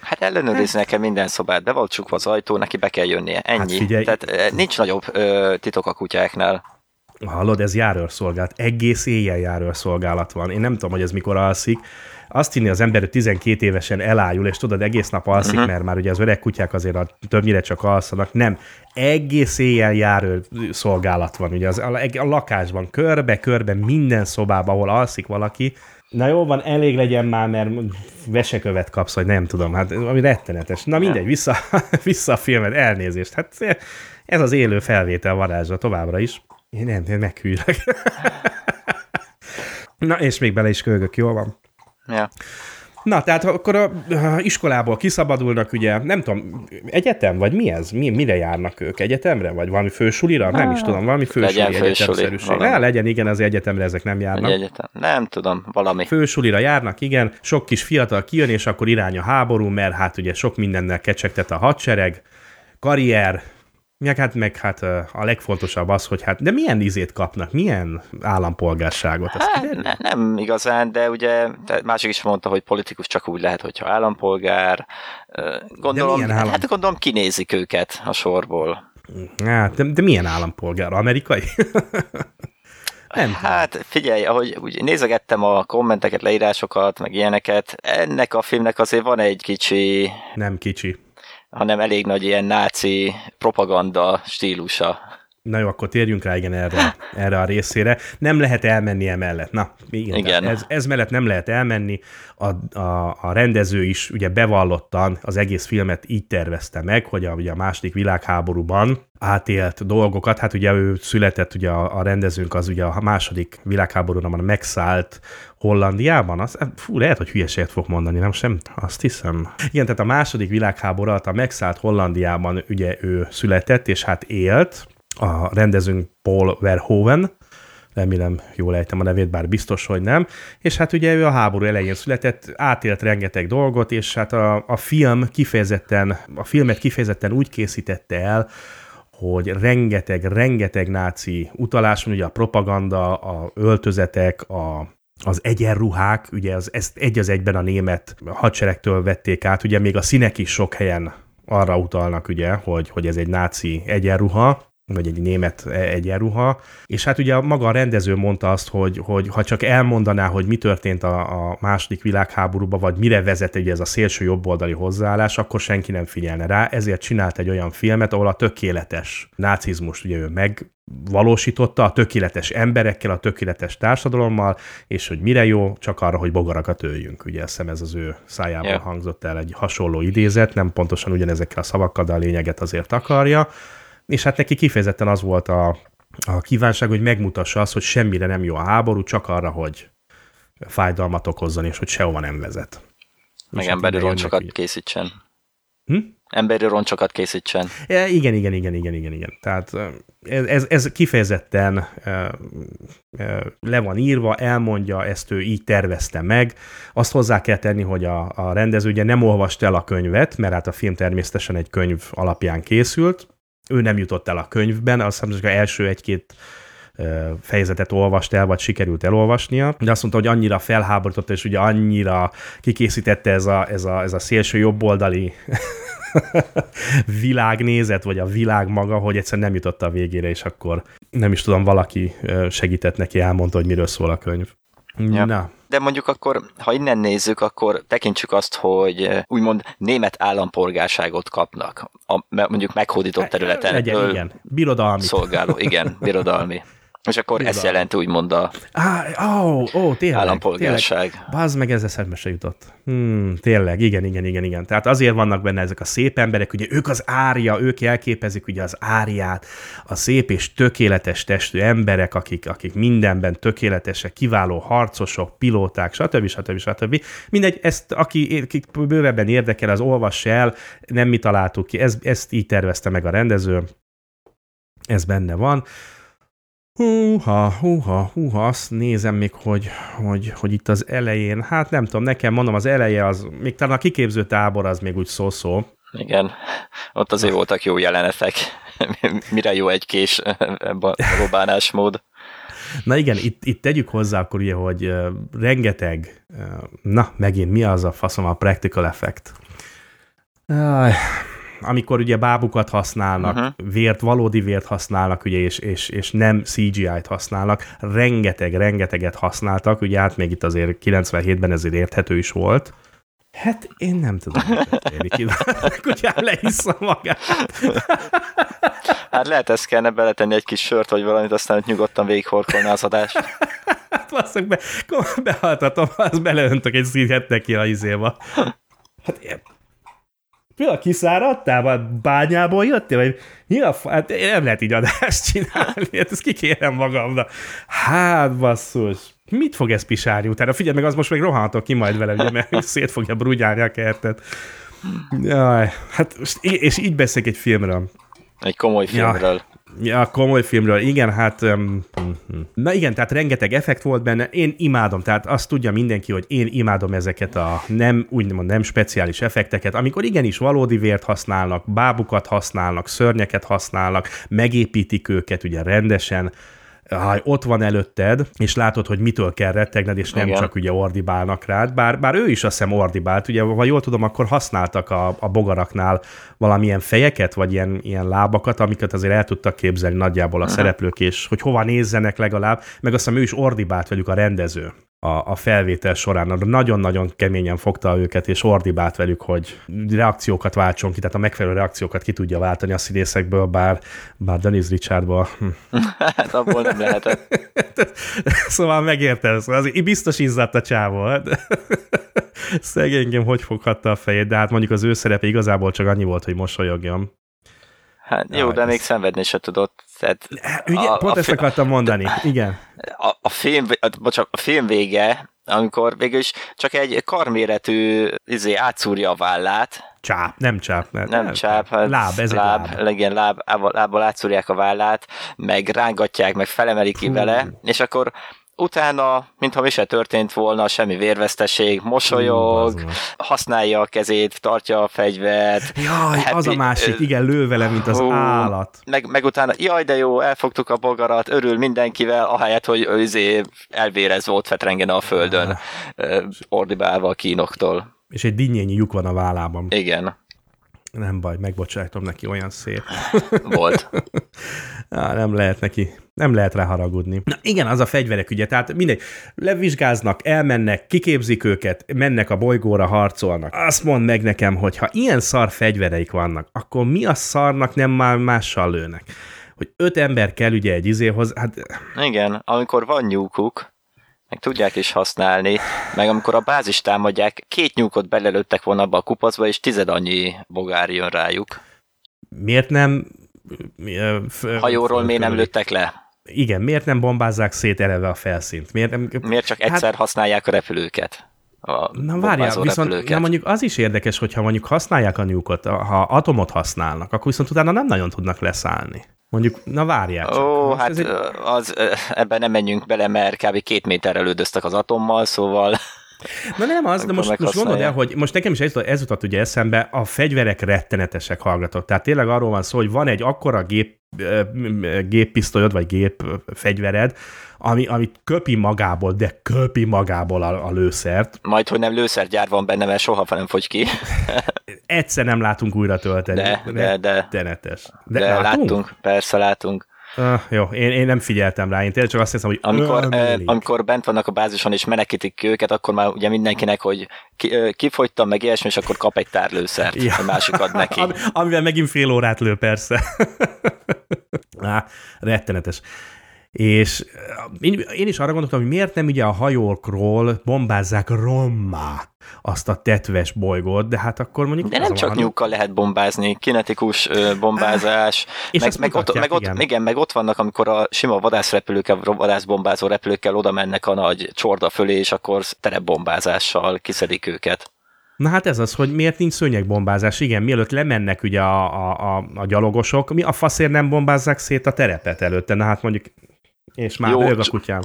Hát ellenőrizni nekem minden szobát, be volt csukva az ajtó, neki be kell jönnie, ennyi. Hát figyelj. Tehát eh, nincs nagyobb ö, titok a kutyáknál. Hallod, ez járőrszolgálat. Egész éjjel járőrszolgálat van. Én nem tudom, hogy ez mikor alszik. Azt hinni az ember, hogy 12 évesen elájul, és tudod, egész nap alszik, uh-huh. mert már ugye az öreg kutyák azért a, többnyire csak alszanak. Nem. Egész éjjel járő szolgálat van, ugye az, a, a lakásban, körbe-körbe, minden szobában, ahol alszik valaki, Na jó, van, elég legyen már, mert vesekövet kapsz, vagy nem tudom, hát ami rettenetes. Na mindegy, vissza, vissza a filmet, elnézést. Hát ez az élő felvétel varázsa továbbra is. Én nem, én meghűlök. Na, és még bele is kölgök, jól van. Ja. Na, tehát akkor a, a iskolából kiszabadulnak, ugye, nem tudom, egyetem, vagy mi ez? Mi, mire járnak ők? Egyetemre? Vagy valami fősulira? Nem is tudom, valami fősuli Legyen egyetemszerűség. Ne, legyen, igen, az egyetemre ezek nem Egy járnak. egyetem. Nem tudom, valami. Fősulira járnak, igen, sok kis fiatal kijön, és akkor irány a háború, mert hát ugye sok mindennel kecsegtet a hadsereg, karrier, meg hát, meg hát a legfontosabb az, hogy hát, de milyen izét kapnak, milyen állampolgárságot? Hát, ne, nem igazán, de ugye de másik is mondta, hogy politikus csak úgy lehet, hogyha állampolgár. Gondolom, állam? hát gondolom kinézik őket a sorból. Hát, de, de milyen állampolgár? Amerikai? nem. Hát figyelj, ahogy úgy nézegettem a kommenteket, leírásokat, meg ilyeneket, ennek a filmnek azért van egy kicsi, Nem kicsi. Hanem elég nagy ilyen náci propaganda stílusa. Na jó, akkor térjünk rá igen erre, erre a részére. Nem lehet elmenni emellett. Na, igen. Igen. Ez, ez mellett nem lehet elmenni. A, a, a rendező is ugye bevallottan az egész filmet így tervezte meg, hogy a, ugye a második világháborúban átélt dolgokat, hát ugye ő született, ugye a, a rendezőnk az ugye a második világháborúban megszállt Hollandiában, az, fú, lehet, hogy hülyeséget fog mondani, nem? Sem, azt hiszem. Igen, tehát a második világháború alatt a megszállt Hollandiában ugye ő született, és hát élt, a rendezőnk Paul Verhoeven, remélem jól ejtem a nevét, bár biztos, hogy nem, és hát ugye ő a háború elején született, átélt rengeteg dolgot, és hát a, a film kifejezetten, a filmet kifejezetten úgy készítette el, hogy rengeteg, rengeteg náci utalás van, ugye a propaganda, a öltözetek, a, az egyenruhák, ugye az, ezt egy az egyben a német hadseregtől vették át, ugye még a színek is sok helyen arra utalnak, ugye, hogy, hogy ez egy náci egyenruha, vagy egy német egyenruha, és hát ugye maga a rendező mondta azt, hogy, hogy ha csak elmondaná, hogy mi történt a, a második világháborúban, vagy mire vezet ugye ez a szélső jobboldali hozzáállás, akkor senki nem figyelne rá, ezért csinált egy olyan filmet, ahol a tökéletes nácizmust ugye ő megvalósította, a tökéletes emberekkel, a tökéletes társadalommal, és hogy mire jó, csak arra, hogy bogarakat öljünk. Ugye azt ez az ő szájából Ja. hangzott el egy hasonló idézet, nem pontosan ugyanezekkel a szavakkal, de a lényeget azért akarja. És hát neki kifejezetten az volt a, a kívánság, hogy megmutassa azt, hogy semmire nem jó a háború, csak arra, hogy fájdalmat okozzon, és hogy sehova nem vezet. Meg hát emberi roncsokat ugye- készítsen. Hm? Emberi roncsokat készítsen. Ja, igen, igen, igen, igen, igen, igen. Tehát ez, ez, ez kifejezetten ö, le van írva, elmondja, ezt ő így tervezte meg. Azt hozzá kell tenni, hogy a, a rendező ugye nem olvasta el a könyvet, mert hát a film természetesen egy könyv alapján készült. Ő nem jutott el a könyvben, azt hiszem, hogy az első egy-két fejezetet olvast el, vagy sikerült elolvasnia, de azt mondta, hogy annyira felháborította, és ugye annyira kikészítette ez a, ez a, ez a szélső jobboldali világnézet, vagy a világ maga, hogy egyszerűen nem jutott a végére, és akkor nem is tudom, valaki segített neki, elmondta, hogy miről szól a könyv. Ja. Na, De mondjuk akkor, ha innen nézzük, akkor tekintsük azt, hogy eh, úgymond német állampolgárságot kapnak. A, mondjuk meghódított területen. legyen, öl- igen, birodalmi. Szolgáló, igen, birodalmi. És akkor ezt Birodalmi. jelenti úgymond a Á, ó, ó, tényleg. állampolgárság. Tényleg. Meg, ez eszembe se jutott. Hmm, tényleg, igen, igen, igen, igen. Tehát azért vannak benne ezek a szép emberek, ugye ők az árja, ők jelképezik ugye az árját, a szép és tökéletes testű emberek, akik, akik mindenben tökéletesek, kiváló harcosok, pilóták, stb. stb. stb. Mindegy, ezt aki akik bővebben érdekel, az olvassa el, nem mi találtuk ki, ez, ezt így tervezte meg a rendező, ez benne van. Húha, húha, húha, azt nézem még, hogy, hogy, hogy itt az elején, hát nem tudom, nekem mondom, az eleje az, még talán a kiképző tábor az még úgy szó-szó. Igen, ott azért voltak jó jelenetek. Mire jó egy kés ebben a bánásmód. Na igen, itt, itt tegyük hozzá akkor ugye, hogy rengeteg, na megint mi az a faszom a practical effect? Aj, amikor ugye bábukat használnak, uh-huh. vért, valódi vért használnak, ugye, és, és, és nem CGI-t használnak, rengeteg, rengeteget használtak, ugye hát még itt azért 97-ben ezért érthető is volt. Hát én nem tudom, itt. Kutyám lehiszza magát. Hát lehet ezt kellene beletenni egy kis sört, vagy valamit, aztán ott nyugodtan végighorkolni az adást. Hát basszak be, behaltatom, az beleöntök egy szívet neki a izéba. Hát Például kiszáradtál, vagy bányából jöttél, vagy mi a fa... Hát nem lehet így adást csinálni, hát ezt kikérem magamnak. Hát basszus, mit fog ez pisálni utána? Figyelj meg, az most még rohanhatok ki majd vele, ugye, mert szét fogja brugyálni a kertet. Jaj, hát és így beszélek egy filmről. Egy komoly filmről. Ja, komoly filmről, igen, hát... Um, na igen, tehát rengeteg effekt volt benne, én imádom, tehát azt tudja mindenki, hogy én imádom ezeket a nem, úgymond nem speciális effekteket, amikor igenis valódi vért használnak, bábukat használnak, szörnyeket használnak, megépítik őket ugye rendesen, Haj, ott van előtted, és látod, hogy mitől kell rettegned, és nem Igen. csak ugye ordibálnak rád, bár, bár ő is azt hiszem ordibált, ugye, ha jól tudom, akkor használtak a, a bogaraknál valamilyen fejeket, vagy ilyen, ilyen lábakat, amiket azért el tudtak képzelni nagyjából a uh-huh. szereplők, és hogy hova nézzenek legalább, meg azt hiszem ő is ordibált velük a rendező a, a felvétel során. Nagyon-nagyon keményen fogta őket, és ordibált velük, hogy reakciókat váltson ki, tehát a megfelelő reakciókat ki tudja váltani a színészekből, bár, bár Dennis Richardból hm, Hát abból nem lehetett. szóval megértem, szóval az biztos izzadt a csávó. hát. Szegényem, hogy foghatta a fejét, de hát mondjuk az ő szerepe igazából csak annyi volt, hogy mosolyogjon. Hát jó, de még szenvedni se tudott. Tehát Ugye, a, pont a, ezt akartam mondani. Igen. a, a, film, a, bocsánat, a film vége, amikor végül is csak egy karméretű izé, átszúrja a vállát, Csáp, nem csáp. Mert nem csáp, hát Láb, ez láb, egy láb. Igen, láb, lábbal, átszúrják a vállát, meg rángatják, meg felemelik ki vele, és akkor utána, mintha mi se történt volna, semmi vérveszteség, mosolyog, meg. használja a kezét, tartja a fegyvert, Jaj, az a Happy- másik, igen, lő vele, mint az Hú. állat. meg, meg utána, jaj, de jó, elfogtuk a bogarat, örül mindenkivel, ahelyett, hogy izé elvérez volt fetrengene a földön, ö, ordibálva a kínoktól. És egy dinnyényi lyuk van a vállában. Igen, Nem baj, megbocsájtom neki, olyan szép. volt. Á, nem lehet neki, nem lehet rá haragudni. Na igen, az a fegyverek, ugye, tehát mindegy, levizsgáznak, elmennek, kiképzik őket, mennek a bolygóra, harcolnak. Azt mondd meg nekem, hogy ha ilyen szar fegyvereik vannak, akkor mi a szarnak nem már mással lőnek? Hogy öt ember kell ugye egy izéhoz, hát Igen, amikor van nyúkuk, meg tudják is használni, meg amikor a bázis támadják, két nyúkot belelőttek volna abba a kupacba, és tized annyi bogár jön rájuk. miért nem... Hajóról miért nem lőttek le? Igen, miért nem bombázzák szét eleve a felszínt? Miért nem... Miért csak egyszer használják a repülőket? A Na várjál, viszont repülőket. na mondjuk az is érdekes, hogyha mondjuk használják a nyúkot, ha atomot használnak, akkor viszont utána nem nagyon tudnak leszállni. Mondjuk, na várjál csak. Ó, Most hát egy- az, ebben nem menjünk bele, mert kb. két méterrel lődöztek az atommal, szóval Na nem az, de most, most gondold el, hogy most nekem is ez, ez jutott ugye eszembe, a fegyverek rettenetesek hallgatok. Tehát tényleg arról van szó, hogy van egy akkora gép, géppisztolyod, vagy gép fegyvered, ami, ami köpi magából, de köpi magából a, a lőszert. majd, hogy nem lőszergyár van benne, mert soha nem fogy ki. Egyszer nem látunk újra tölteni. De, de, de, Rettenetes. de, de láttunk, persze látunk. Uh, jó, én, én nem figyeltem rá, én tényleg csak azt hiszem, hogy Amikor, eh, amikor bent vannak a bázison és menekítik őket, akkor már ugye mindenkinek, hogy ki, kifogytam, meg ilyesmi, és akkor kap egy tárlőszert, Ja. a másik ad neki. Am- amivel megint fél órát lő, persze. Á, rettenetes. És uh, én, én is arra gondoltam, hogy miért nem ugye a hajókról bombázzák rommá azt a tetves bolygót, de hát akkor mondjuk... De nem csak van, nyúkkal lehet bombázni, kinetikus bombázás, És meg, meg, ott, meg, ott, igen. igen. meg ott vannak, amikor a sima vadászrepülőkkel, vadászbombázó repülőkkel oda mennek a nagy csorda fölé, és akkor terepbombázással kiszedik őket. Na hát ez az, hogy miért nincs szőnyegbombázás. Igen, mielőtt lemennek ugye a, a, a, a gyalogosok, mi a faszért nem bombázzák szét a terepet előtte? Na hát mondjuk, és már Jó, a kutyám.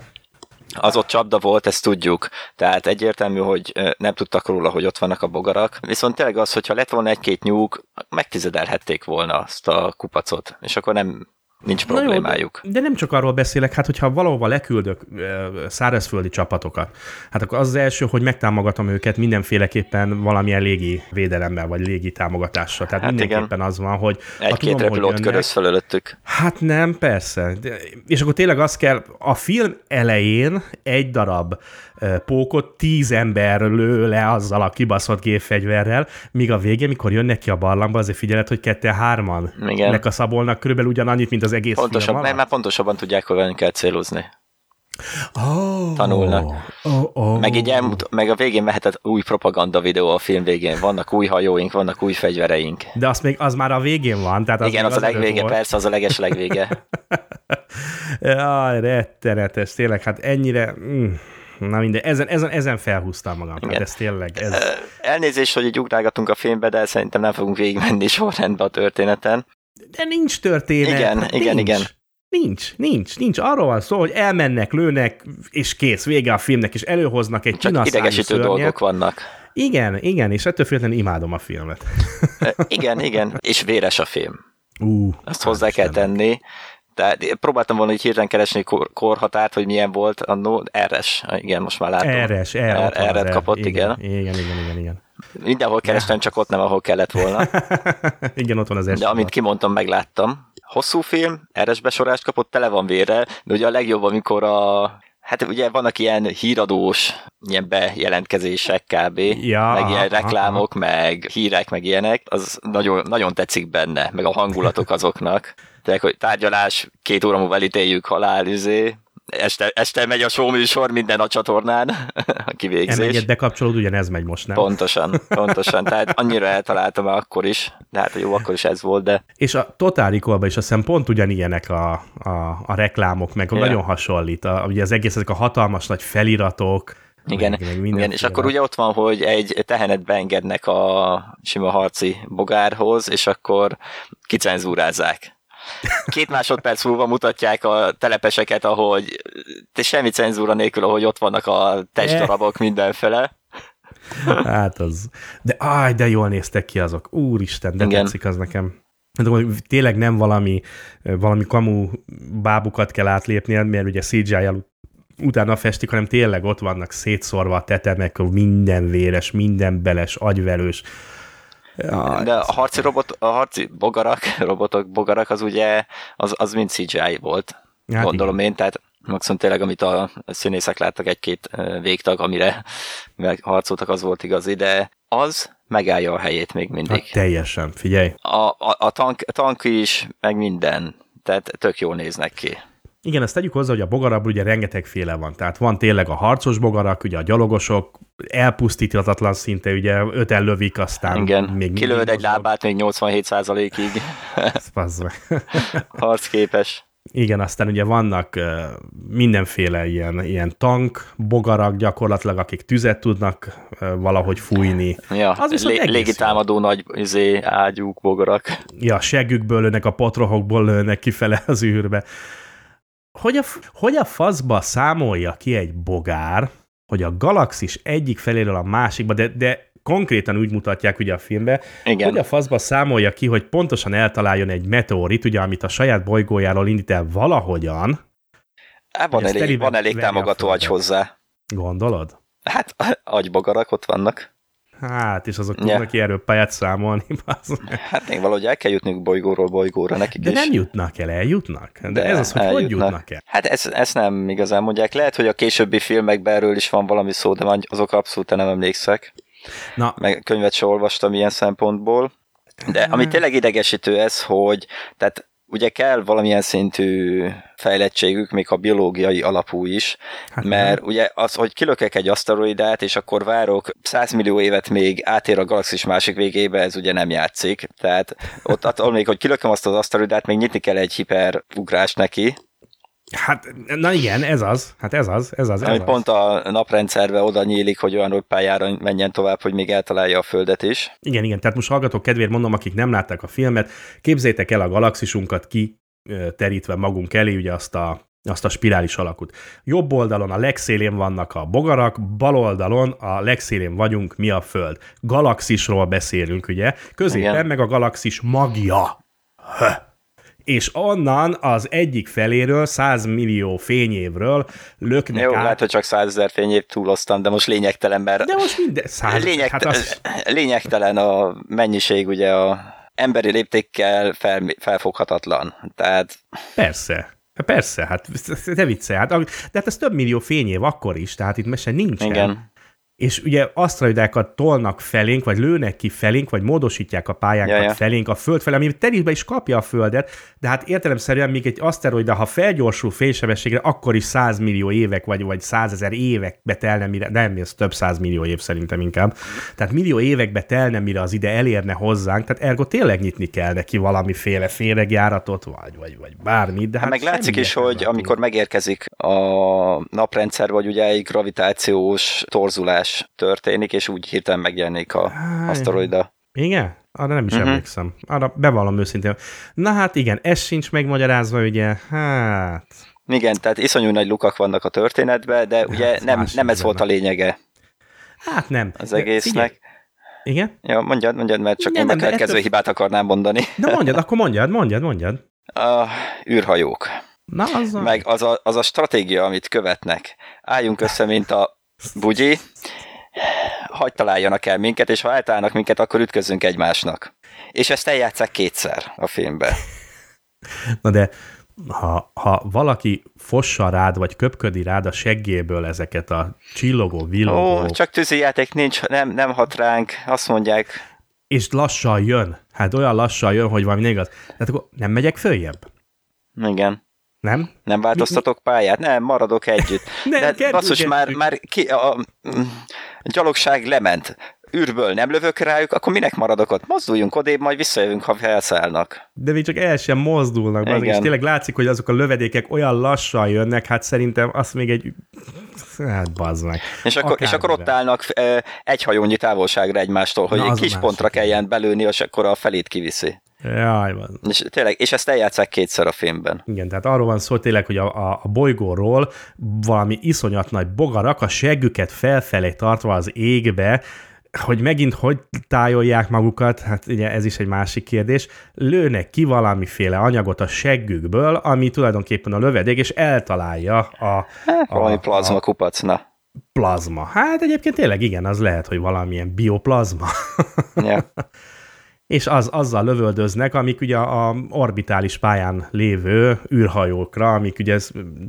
Az ott csapda volt, ezt tudjuk. Tehát egyértelmű, hogy nem tudtak róla, hogy ott vannak a bogarak. Viszont tényleg az, hogyha lett volna egy-két nyúk, megtizedelhették volna azt a kupacot, és akkor nem nincs Na jó, problémájuk. de, nem csak arról beszélek, hát hogyha valahova leküldök szárazföldi csapatokat, hát akkor az az első, hogy megtámogatom őket mindenféleképpen valamilyen légi védelemmel, vagy légi támogatással. Tehát Hát hát igen. mindenképpen az van, hogy Egy-két jönnek- köröz fölöttük. Hát nem, persze. De, és akkor tényleg az kell, a film elején egy darab pókot tíz ember lő le azzal a kibaszott gépfegyverrel, míg a végén, mikor jönnek ki a barlangba, azért figyeled, hogy kette-hárman Igen. a szabolnak körülbelül ugyanannyit, mint az egész Pontosabb, alatt. már pontosabban tudják, hol kell célozni. Oh, tanulnak. Oh, oh. Meg így elmut- meg a végén mehetett új propaganda videó a film végén. Vannak új hajóink, vannak új fegyvereink. De az, még, az már a végén van. Tehát az Igen, még az a legvége, volt. persze, az a leges legvége. Jaj, rettenetes, tényleg, hát ennyire... Mm. Na minden, ezen, ezen, ezen felhúztam magam. Hát Igen. ez tényleg, ez... Elnézést, hogy így ugrálgatunk a filmbe, de szerintem nem fogunk végigmenni sorrendbe a történeten. De nincs történet. Igen, hát igen, nincs. igen. Nincs, nincs, nincs. Arról van szó, hogy elmennek, lőnek, és kész, vége a filmnek, és előhoznak egy Csak idegesítő szörnyet. dolgok vannak. Igen, igen, és ettől függetlenül imádom a filmet. Igen, igen, és véres a film. Ú, Azt hozzá kell Istenem. tenni. Tehát próbáltam volna így hirtelen keresni kor, korhatárt, hogy milyen volt annó. RS, igen, most már látom. Van az R-et R. kapott, igen. igen. Igen, igen, igen, igen. Mindenhol kerestem, csak ott nem, ahol kellett volna. igen, ott van az De amint kimondtam, megláttam. Hosszú film, RS besorolást kapott, tele van vérrel, de ugye a legjobb, amikor a Hát ugye vannak ilyen híradós, ilyen bejelentkezések kb. Ja, meg ilyen aha, reklámok, meg hírek, meg ilyenek. Az nagyon, nagyon tetszik benne, meg a hangulatok azoknak. Tehát, hogy tárgyalás, két óra múlva elítéljük halál, izé. Este, este megy a show műsor minden a csatornán, a kivégzés. Emegyed, bekapcsolod, ugyanez megy most, nem? Pontosan, pontosan. Tehát annyira eltaláltam akkor is, de hát jó, akkor is ez volt, de És a Total Recall-ban is azt hiszem pont ugyanilyenek a, a, a reklámok, meg Ja. nagyon hasonlít. A, ugye az egész, ezek a hatalmas nagy feliratok, Igen, meg, meg igen, és akkor ugye ott van, hogy egy tehenet beengednek a sima harci bogárhoz, és akkor kicenzúrázzák. Két másodperc múlva mutatják a telepeseket, ahogy te semmi cenzúra nélkül, ahogy ott vannak a testdarabok mindenfele. Hát az. De áj, de jól néztek ki azok. Úristen, de Igen. tetszik az nekem. Hát, hogy tényleg nem valami, valami kamu bábukat kell átlépni, mert ugye CGI-jal utána festik, hanem tényleg ott vannak szétszorva a tetemek, minden véres, minden beles, agyvelős. Ja, De a harci robot, a harci bogarak, robotok, bogarak, az ugye, az, az mind CGI volt. Hát gondolom én, tehát maximum tényleg, amit a színészek láttak, egy-két végtag, amire harcoltak, az volt igazi, de az megállja a helyét még mindig. hát teljesen, figyelj. A, a, a, tank, a tank is, meg minden, tehát tök jól néznek ki. Igen, ezt tegyük hozzá, hogy a bogarabból ugye rengetegféle van. Tehát van tényleg a harcos bogarak, ugye a gyalogosok, elpusztíthatatlan szinte, ugye öten lövik, aztán Igen, még kilőd egy lábát még 87%-ig Bazd meg. harcképes. Igen, aztán ugye vannak mindenféle ilyen, ilyen tank, bogarak gyakorlatilag, akik tüzet tudnak valahogy fújni. Ja, Az viszont lé, légitámadó nagy izé, ágyúk, bogarak. Ja, seggükből lőnek, a potrohokból lőnek kifele az űrbe. Hogy a, hogy a faszba számolja ki egy bogár, hogy a galaxis egyik feléről a másikba, de, de konkrétan úgy mutatják ugye a filmbe, Igen. hogy a faszba számolja ki, hogy pontosan eltaláljon egy meteorit, ugye, amit a saját bolygójáról indít el valahogyan, Hát van elég, van elég támogató agy hozzá. gondolod? Hát agybogarak ott vannak. Hát, és azok tudnak yeah. erőpályát számolni. Hát még valahogy el kell jutniuk bolygóról bolygóra nekik De is. nem jutnak el, eljutnak. De, De ez az, hogy hogy eljutnak. jutnak el. Hát ezt, ezt nem igazán mondják. Lehet, hogy a későbbi filmekben erről is van valami szó, de azok abszolút nem emlékszek. Na, Meg könyvet se olvastam ilyen szempontból. De ami tényleg idegesítő ez, hogy tehát ugye kell valamilyen szintű fejlettségük, még a biológiai alapú is, Hát mert ugye az, hogy kilökek egy aszteroidát, és akkor várok 100 millió évet még átér a galaxis másik végébe, ez ugye nem játszik. Tehát ott attól még, hogy kilököm azt az aszteroidát, még nyitni kell egy hiperugrást neki, Hát, na igen, ez az. Hát ez az, ez az, ez ami az. pont a naprendszerbe oda nyílik, hogy olyan pályára menjen tovább, hogy még eltalálja a Földet is. Igen, igen, tehát most hallgatók kedvéért mondom, akik nem látták a filmet, képzétek el a galaxisunkat ki terítve magunk elé, ugye azt a, azt a spirális alakút. Jobb oldalon a legszélén vannak a bogarak, bal oldalon a legszélén vagyunk mi a Föld. Galaxisról beszélünk, ugye? Középen Igen. meg a galaxis magja. Hö. És onnan az egyik feléről, 100 millió fényévről löknek Jó, át. lehet, hogy csak 100 ezer fényév túloztam, de most lényegtelen, mert De most minden... Száz, lényegt, hát az, lényegtelen a mennyiség, ugye a emberi léptékkel fel, felfoghatatlan. Tehát persze. Persze, hát te vicce, hát, de hát ez több millió fényév akkor is, tehát itt mese nincsen. igen. És ugye aszteroidákat tolnak felénk, vagy lőnek ki felénk, vagy módosítják a pályánkat Ja, ja. felénk a Föld felé, ami terízbe is kapja a Földet, de hát értelemszerűen még egy aszteroida, ha felgyorsul fénysebességre, akkor is 100 millió évek, vagy, vagy 100 ezer évekbe telne, mire, nem, ez több 100 millió év szerintem inkább. Tehát millió évekbe telne, mire az ide elérne hozzánk, tehát ergo tényleg nyitni kell neki valamiféle féregjáratot, vagy, vagy, vagy bármit. De Hát hát meg látszik is, hogy amikor megérkezik a naprendszer, vagy ugye egy gravitációs torzulás történik, és úgy hirtelen megjelenik a Háj. aszteroida. Igen? Arra nem is uh-huh. emlékszem. Arra bevallom őszintén. Na hát igen, ez sincs megmagyarázva, ugye, hát... Igen, tehát iszonyú nagy lukak vannak a történetben, de ugye Hát, nem, nem ez volt a lényege Hát nem. az egésznek. figyelj, Igen? Ja, mondjad, mondjad, mert csak Nem, nem, nem, a de következő ettől- hibát akarnám mondani. De mondjad, akkor mondjad, mondjad, mondjad. A űrhajók. Na, az a... Meg az a, az a stratégia, amit követnek. Álljunk össze, mint a bugyi, hagy találjanak el minket, és ha eltalálnak minket, akkor ütközzünk egymásnak. És ezt eljátszák kétszer a filmben. Na de ha, ha valaki fossa rád, vagy köpködi rád a seggéből ezeket a csillogó, villogó, Ó, csak tűzijáték nincs, nem, nem hat ránk, azt mondják, és lassan jön, hát olyan lassan jön, hogy valami igaz. Tehát akkor nem megyek följebb? igen. Nem? Nem változtatok pályát? Nem, maradok együtt. Nem, De basszus, már, már ki, a, a, a gyalogság lement. űrből nem lövök rájuk, akkor minek maradok ott? Mozduljunk odébb, majd visszajövünk, ha felszállnak. De még csak el sem mozdulnak, bazd, és Igen. tényleg látszik, hogy azok a lövedékek olyan lassan jönnek, hát szerintem azt még egy... Hát bazd meg. És akkor, és akkor ott állnak egy hajónyi távolságra egymástól, hogy Na, egy az kis pontra igen. kelljen belőni, és akkor a felét kiviszi. Jaj, bazd. És tényleg, és ezt eljátszák kétszer a filmben. Igen, tehát arról van szó tényleg, hogy a, a, a bolygóról valami iszonyat nagy bogarak a seggüket felfelé tartva az égbe, hogy megint hogy tájolják magukat, hát ugye ez is egy másik kérdés, lőnek ki valamiféle anyagot a seggükből, ami tulajdonképpen a lövedék, és eltalálja a, Hát, valami a, plazma a kupac, na. plazma. Hát egyébként tényleg igen, az lehet, hogy valamilyen bioplazma. Ja. és az, azzal lövöldöznek, amik ugye a orbitális pályán lévő űrhajókra, amik ugye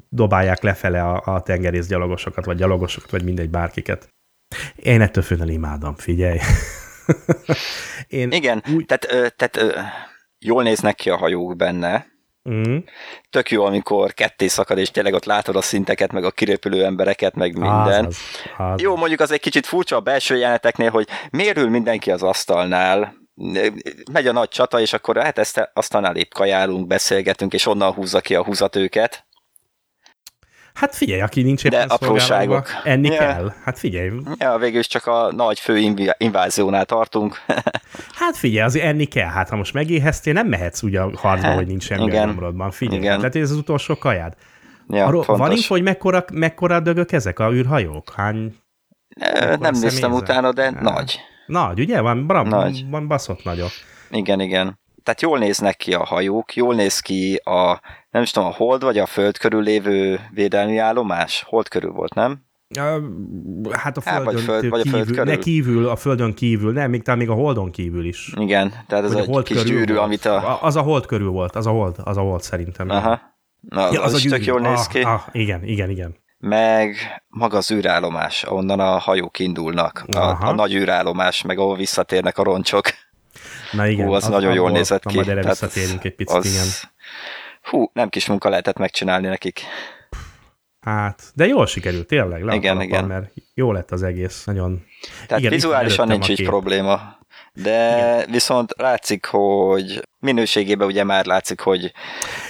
dobálják lefele a, a tengerészgyalogosokat, vagy gyalogosokat, vagy mindegy bárkiket. Én ettől függően imádom, figyelj. Én Igen, Úgy- tehát, tehát jól néznek ki a hajók benne, Mm, tök jó, amikor ketté szakad, és tényleg ott látod a szinteket, meg a kirépülő embereket, meg minden. Az, az, az. Jó, mondjuk az egy kicsit furcsa a belső jeleneteknél, hogy mérül mindenki az asztalnál, megy a nagy csata, és akkor hát ezt asztalnál épp kajálunk, beszélgetünk, és onnan húzza ki a húzat őket. Hát figyelj, aki nincs De éppen apróságok. szolgálva, enni Ja. kell. Hát figyelj, Ja, végül is csak a nagy fő inváziónál tartunk. hát figyelj, azért enni kell. Hát ha most megéheztél, nem mehetsz ugye a harcba, Hát, hogy nincs semmi a igen. nyomrodban. Figyelj, Igen. tehát ez az utolsó kajád. ja, Arról van info, hogy mekkora, mekkora dögök ezek a űrhajók? Hány mekkora Nem néztem utána, de Hát. nagy. Nagy, ugye? Van, bram, Nagy. van baszott nagyok. Igen, igen. Tehát jól néznek ki a hajók, jól néz ki a, nem is tudom, a hold vagy a föld körül lévő védelmi állomás? Hold körül volt, nem? Hát a Hát, vagy földön föld- vagy a kívül, föld körül. ne kívül, a földön kívül, nem, még talán még a holdon kívül is. Igen, tehát ez Vagy egy kis gyűrű, volt. amit a... A- Az a hold körül volt, az a hold, az a hold szerintem. Aha. Na, az, Ja, az, a is tök gyűrű. jól néz ah, ki. Ah, igen, igen, igen. Meg maga az űrállomás, ahonnan a hajók indulnak. A, Aha. a nagy űrállomás, meg ahol visszatérnek a roncsok. Na igen, Hú, az, nagyon jól nézett ki. Majd erre visszatérünk egy picit, az- igen. Hú, nem kis munka lehetett megcsinálni nekik. Hát, de jól sikerült, tényleg. Le Igen, igen. Mert jó lett az egész, nagyon... Tehát Igen, vizuálisan nincs így probléma. De Igen. viszont látszik, hogy minőségében ugye már látszik, hogy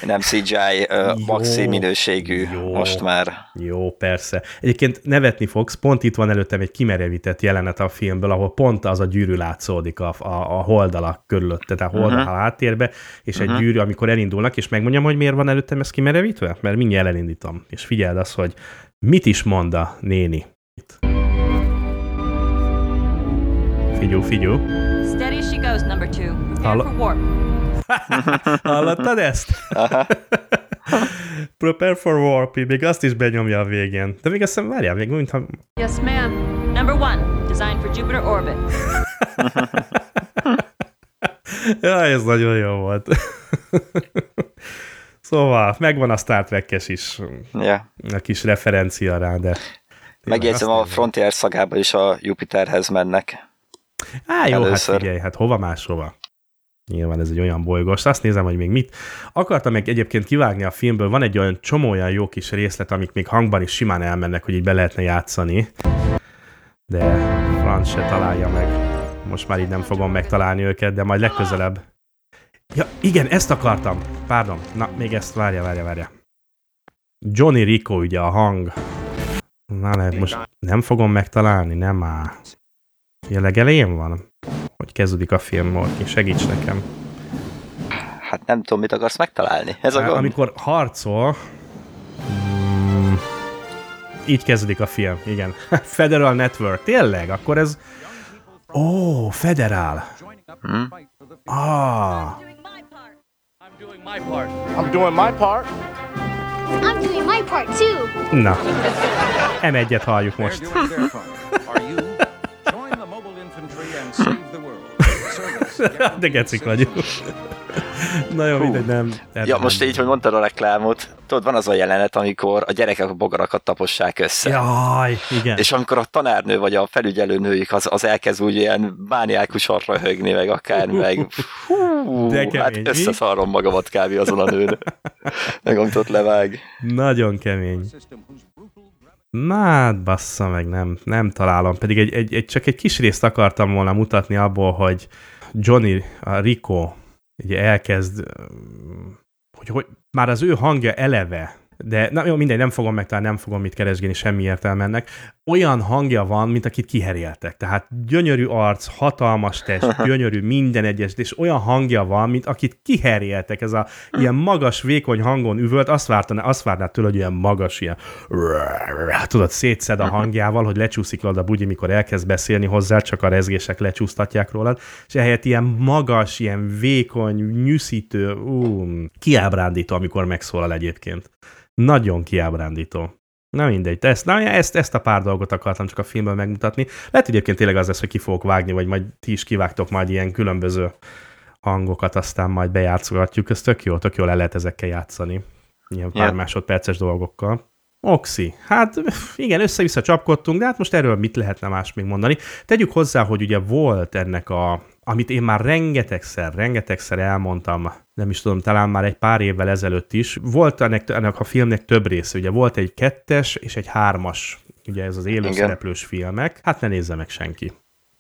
nem CGI Jó, maxi minőségű jó. most már. Jó, persze. Egyébként nevetni fogsz, pont itt van előttem egy kimerevített jelenet a filmből, ahol pont az a gyűrű látszódik a, a, a holdalak körülötte, tehát a holdal Mhm. uh-huh. háttérbe, és egy gyűrű, amikor elindulnak, és megmondjam, hogy miért van előttem ez kimerevítve? Mert mindjárt elindítom. És figyeld azt, hogy mit is mond a néni. Itt. Figyú, figyú. Number two. Prepare Hello? for warp. Hallottad ezt? Aha. Prepare for warp, még azt is benyomja a végén. De még azt hiszem, várjál, még mintha... Yes, ma'am. Number one, designed for Jupiter orbit. Ja, ez nagyon jó volt. szóval, megvan a Star Trek-es is, Ja. a kis referencia rá, de... Megjegyzem, a Frontier szagában is a Jupiterhez mennek. Á, jó, Először. hát figyelj, hát hova máshova? Nyilván ez egy olyan bolygós. Azt nézem, hogy még mit. Akartam meg egyébként kivágni a filmből, van egy olyan csomó olyan jó kis részlet, amik még hangban is simán elmennek, hogy így be lehetne játszani. De Franz se találja meg. Most már így nem fogom megtalálni őket, de majd legközelebb. Ja, igen, ezt akartam. Pardon. Na, még ezt várja, várja, várja. Johnny Rico ugye a hang. Na, lehet, most nem fogom megtalálni, nem áll. Ja, legelején van? Hogy kezdődik a film, Morki? Segíts nekem. Hát nem tudom, mit akarsz megtalálni. Ez a gond. Amikor harcol, mm, így kezdődik a film, igen. Federal Network, tényleg? Akkor ez... Ó, oh, Federal. Hm? Ah, I'm doing my part. I'm doing my part. I'm doing my part too. na. M1-et halljuk most. De gecik vagyunk. Na jó, mindegy, nem. nem Ja, most így, hogy mondtad a reklámot, tudod, van az a jelenet, amikor a gyerekek a bogarakat tapossák össze. Jaj, igen. És amikor a tanárnő vagy a felügyelőnőjük az, az elkezd úgy ilyen mániákusan röhögni, meg akár, meg hú, De kemény, hát mi? összeszarom magamat kb. azon a nőn. Meg amit ott levág. Nagyon kemény. Hát bassza meg, nem, nem találom. Pedig egy, egy, egy, csak egy kis részt akartam volna mutatni abból, hogy Johnny, a Rico, ugye elkezd, hogy, hogy már az ő hangja eleve, de na, jó, mindegy, nem fogom megtalálni, nem fogom mit keresgélni, semmi értelme ennek. Olyan hangja van, mint akit kiheréltek. Tehát gyönyörű arc, hatalmas test, gyönyörű minden egyes, és olyan hangja van, mint akit kiheréltek. Ez a ilyen magas, vékony hangon üvölt, azt vártaná, azt várná tőle, hogy ilyen magas, ilyen tudod, szétszed a hangjával, hogy lecsúszik rólad a bugyi, mikor elkezd beszélni hozzá, csak a rezgések lecsúsztatják rólad, és ehelyett ilyen magas, ilyen vékony, nyűszítő, ú, kiábrándító, amikor megszólal egyébként. Nagyon kiábrándító. Na mindegy, ezt, na, ezt, ezt a pár dolgot akartam csak a filmből megmutatni. Lehet egyébként tényleg az lesz, hogy ki fogok vágni, vagy majd ti is kivágtok majd ilyen különböző hangokat, aztán majd bejátszogatjuk. Ez tök jó, tök jól le lehet ezekkel játszani. Ilyen pár Ja. másodperces dolgokkal. Oxi. Hát igen, össze-vissza csapkodtunk, de hát most erről mit lehetne más még mondani. Tegyük hozzá, hogy ugye volt ennek a, amit én már rengetegszer, rengetegszer elmondtam, nem is tudom, talán már egy pár évvel ezelőtt is, volt ennek, ennek a filmnek több része, ugye volt egy kettes és egy hármas, ugye ez az élőszereplős filmek, hát ne nézze meg senki.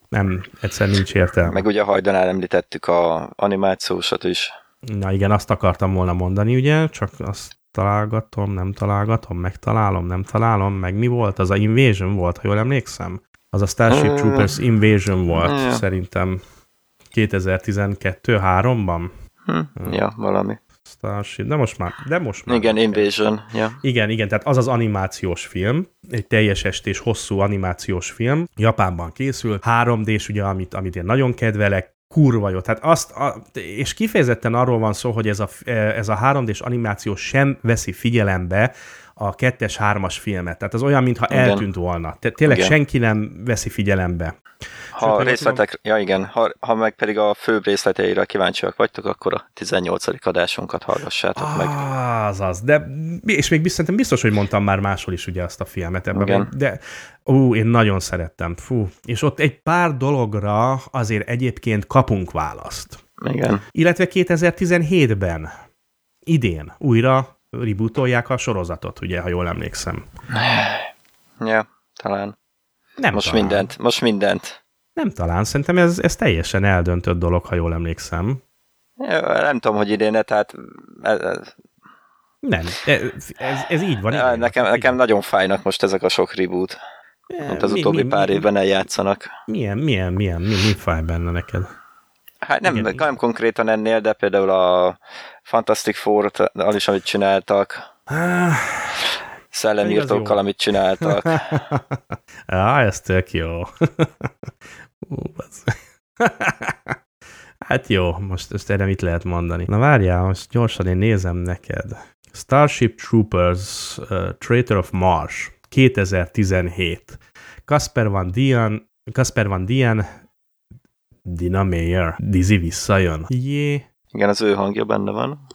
Nem, egyszer nincs értelme. Meg ugye hajdanál említettük a animációsat is. Na igen, azt akartam volna mondani, ugye, csak azt találgatom, nem találgatom, megtalálom, nem találom, meg mi volt? Az a Invasion volt, ha jól emlékszem? Az a Starship Mm. Troopers Invasion volt, szerintem 2012-3-ban. Hm? Ja, valami. Starship, de most már, de most már. Igen, Invasion. Ja. Igen, igen, tehát az az animációs film, egy teljes estés, hosszú animációs film, Japánban készül, 3D-s ugye, amit, amit én nagyon kedvelek, kurva jó. Tehát azt, a, és kifejezetten arról van szó, hogy ez a, ez a 3D-s animáció sem veszi figyelembe a kettes, hármas filmet. Tehát az olyan, mintha Igen. eltűnt volna. Tehát tényleg Igen. senki nem veszi figyelembe. Ha a részletek, ja igen, ha, ha meg pedig a főbb részleteire kíváncsiak vagytok, akkor a 18. adásunkat hallgassátok meg. Az az, de és még biz- szerintem biztos, hogy mondtam már máshol is ugye azt a filmet ebben, Igen. de ú, én nagyon szerettem, fú. És ott egy pár dologra azért egyébként kapunk választ. Igen. Illetve 2017-ben, idén újra rebootolják a sorozatot, ugye, ha jól emlékszem. Ja, talán. Nem Most talán. mindent, most mindent. Nem talán, szerintem ez, ez teljesen eldöntött dolog, ha jól emlékszem. Ja, nem tudom, hogy idéne, tehát ez, ez, Nem, ez, ez, ez így van. ja, nekem, nekem nagyon fájnak most ezek a sok reboot, amit az Mi- utóbbi mi- pár mi- évben eljátszanak. Milyen, milyen, milyen, mi, mi fáj benne neked? Hát nem, Igen. nem konkrétan ennél, de például a Fantastic Four-t is, amit csináltak, Ah, szellemírtókkal, amit csináltak. Á, ez tök jó. Ú. Hát jó, most ezt erre mit lehet mondani? Na várjál, most gyorsan én nézem neked. Starship Troopers, uh, Traitor of Mars, 2017. Kasper Van Dien, Kasper Van Dien, Dina Meyer, Dizzy visszajön. Jé. Igen, az ő hangja benne van.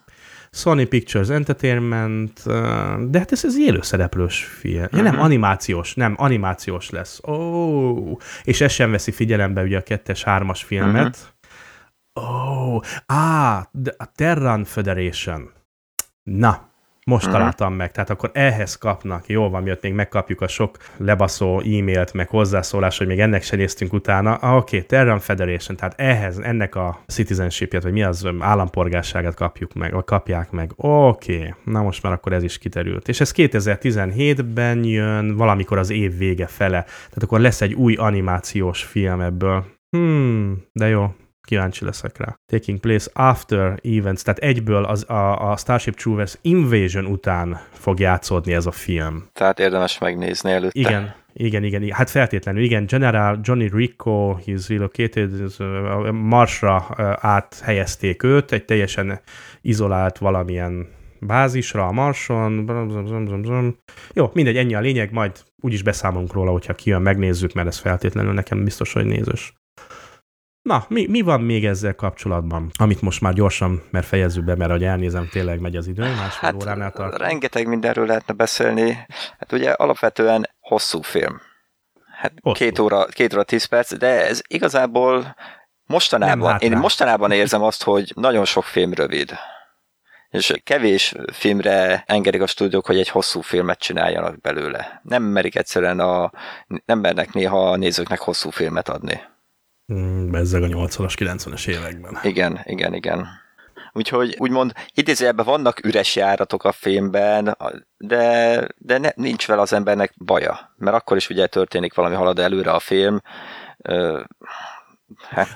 Sony Pictures Entertainment, de hát ez, ez élőszereplős film. Ja, nem, animációs, nem, animációs lesz. Ó, oh, és ez sem veszi figyelembe ugye a kettes, hármas filmet. Ó, oh, á, de a Terran Federation. Na, most uh-huh. találtam meg, tehát akkor ehhez kapnak, jó van, miatt még megkapjuk a sok lebaszó e-mailt, meg hozzászólás, hogy még ennek se néztünk utána. Ah, Oké, okay, Terran Federation, tehát ehhez, ennek a citizenshipjét, vagy mi az állampolgárságát kapjuk meg, vagy kapják meg. Oké, okay. na most már akkor ez is kiterült. És ez 2017-ben jön, valamikor az év vége fele. Tehát akkor lesz egy új animációs film ebből. Hmm, de jó, kíváncsi leszek rá. Taking place after events, tehát egyből az, a, a Starship Troopers Invasion után fog játszódni ez a film. Tehát érdemes megnézni előtte. Igen, igen, igen, igen. hát feltétlenül, igen, General Johnny Rico, he's relocated, Marsra áthelyezték őt, egy teljesen izolált valamilyen bázisra a Marson. Jó, mindegy, ennyi a lényeg, majd úgyis beszámolunk róla, hogyha kijön, megnézzük, mert ez feltétlenül nekem biztos, hogy nézős. Na, mi, mi van még ezzel kapcsolatban, amit most már gyorsan, mert fejezzük be, mert ahogy elnézem, tényleg megy az idő, másfél hát, óránál tart. Rengeteg mindenről lehetne beszélni. Hát ugye alapvetően hosszú film. Hát hosszú. két óra, két óra tíz perc, de ez igazából mostanában, én mostanában érzem azt, hogy nagyon sok film rövid. És kevés filmre engedik a stúdiók, hogy egy hosszú filmet csináljanak belőle. Nem merik egyszerűen a, nem mernek néha a nézőknek hosszú filmet adni. Mm, bezzeg a 80-as, 90-es években. Igen, igen, igen. Úgyhogy úgymond idézőjelben vannak üres járatok a filmben, de, de ne, nincs vele az embernek baja, mert akkor is ugye történik valami, halad előre a film, Fe,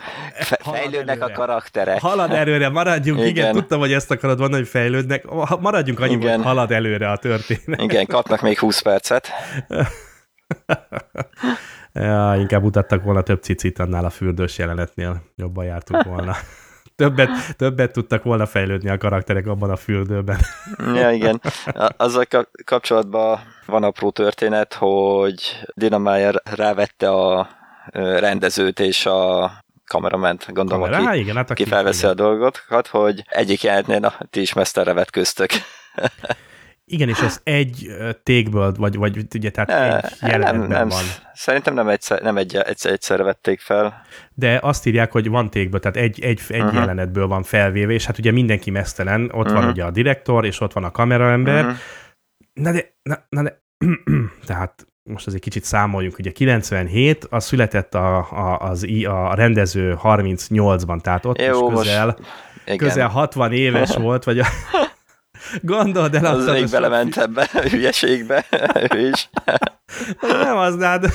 fejlődnek a karakterek. Halad előre, maradjunk, igen. igen, tudtam, hogy ezt akarod mondani, hogy fejlődnek, maradjunk annyi, hogy halad előre a történet. Igen, kapnak még 20 percet. Ja, inkább mutattak volna több cicit annál a fürdős jelenetnél. Jobban jártunk volna. többet, többet tudtak volna fejlődni a karakterek abban a fürdőben. ja, igen. Azzal kapcsolatban van apró történet, hogy Dina Meyer rávette a rendezőt és a kamerament, gondolom, Kamera? aki, igen, hát aki felveszi igen. a dolgokat, hogy egyik jelentnél a ti is meszterre vetköztök. Igen, és ez egy tégből, vagy, vagy ugye, tehát egy jelenetben nem, nem, van. Szerintem nem, egyszer, nem egy, egyszer, egyszer vették fel. De azt írják, hogy van tégből, tehát egy, egy, egy uh-huh. jelenetből van felvéve, és hát ugye mindenki mesztelen, ott uh-huh. van mhm. ugye a direktor, és ott van a kameraember. Uh-huh. Na de, na, na de, tehát most azért kicsit számoljunk, ugye 97, az született a, a, az, a rendező 38-ban, tehát ott Jó, is közel, közel 60 éves volt, vagy a, Gondold el azt. Az még belement ebbe a hülyeségbe, ő is. Nem az, de hát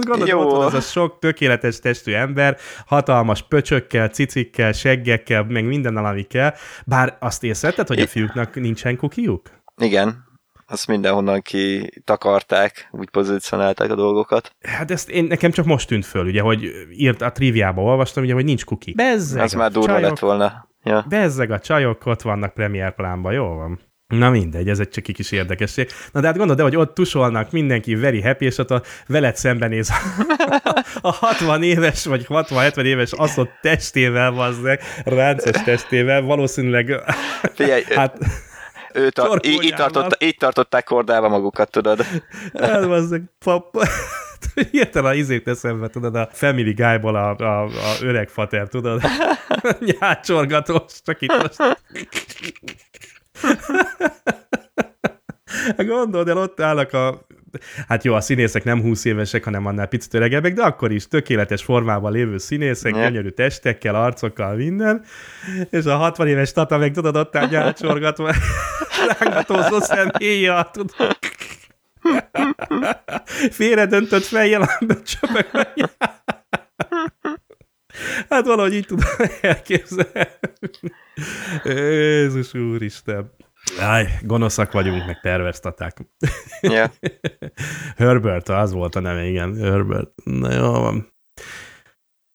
gondolod, Jó. ott van az a sok tökéletes testű ember, hatalmas pöcsökkel, cicikkel, seggekkel, meg minden, ami kell. Bár azt észrevetted, hogy a fiúknak nincsen kukiuk? Igen, azt mindenhonnan kitakarták, úgy pozícionálták a dolgokat. Hát ezt én, nekem csak most tűnt föl, ugye, hogy írt a triviába olvastam, ugye, hogy nincs kuki. Bezzeg, Ez már durva csajok, lett volna. Ja. Bezzeg a csajok, ott vannak premier plánban, jó van. Na mindegy, ez egy csak egy kis érdekesség. Na de hát gondolod, hogy ott tusolnak, mindenki very happy, és ott a veled szembenéz a 60 éves, vagy 60-70 éves aszott testével, vazzeg, ráncos testével, valószínűleg Figyelj, hát... Őt a, így, így, tartott, így tartották kordába magukat, tudod. Hát, vazzeg, pap, hirtelen izét eszembe, tudod, a Family Guy-ból a, a, a öreg fater, tudod? Nyácsorgatós, csak itt most. Gondold el, ott állnak a hát jó, a színészek nem 20 évesek, hanem annál picit öregebbek, de akkor is tökéletes formában lévő színészek, gyönyörű testekkel, arcokkal, minden, és a 60 éves tata meg tudod, ott áll nyálcsorgatva, rángatózó személye, tudod. Félre döntött fejjel a csöpök Hát valahogy így tudom elképzelni. Jézus úristen. Áj, gonoszak vagyunk, meg perversztaták. Yeah. Herbert, az volt a neve, igen, Herbert. Na jó van.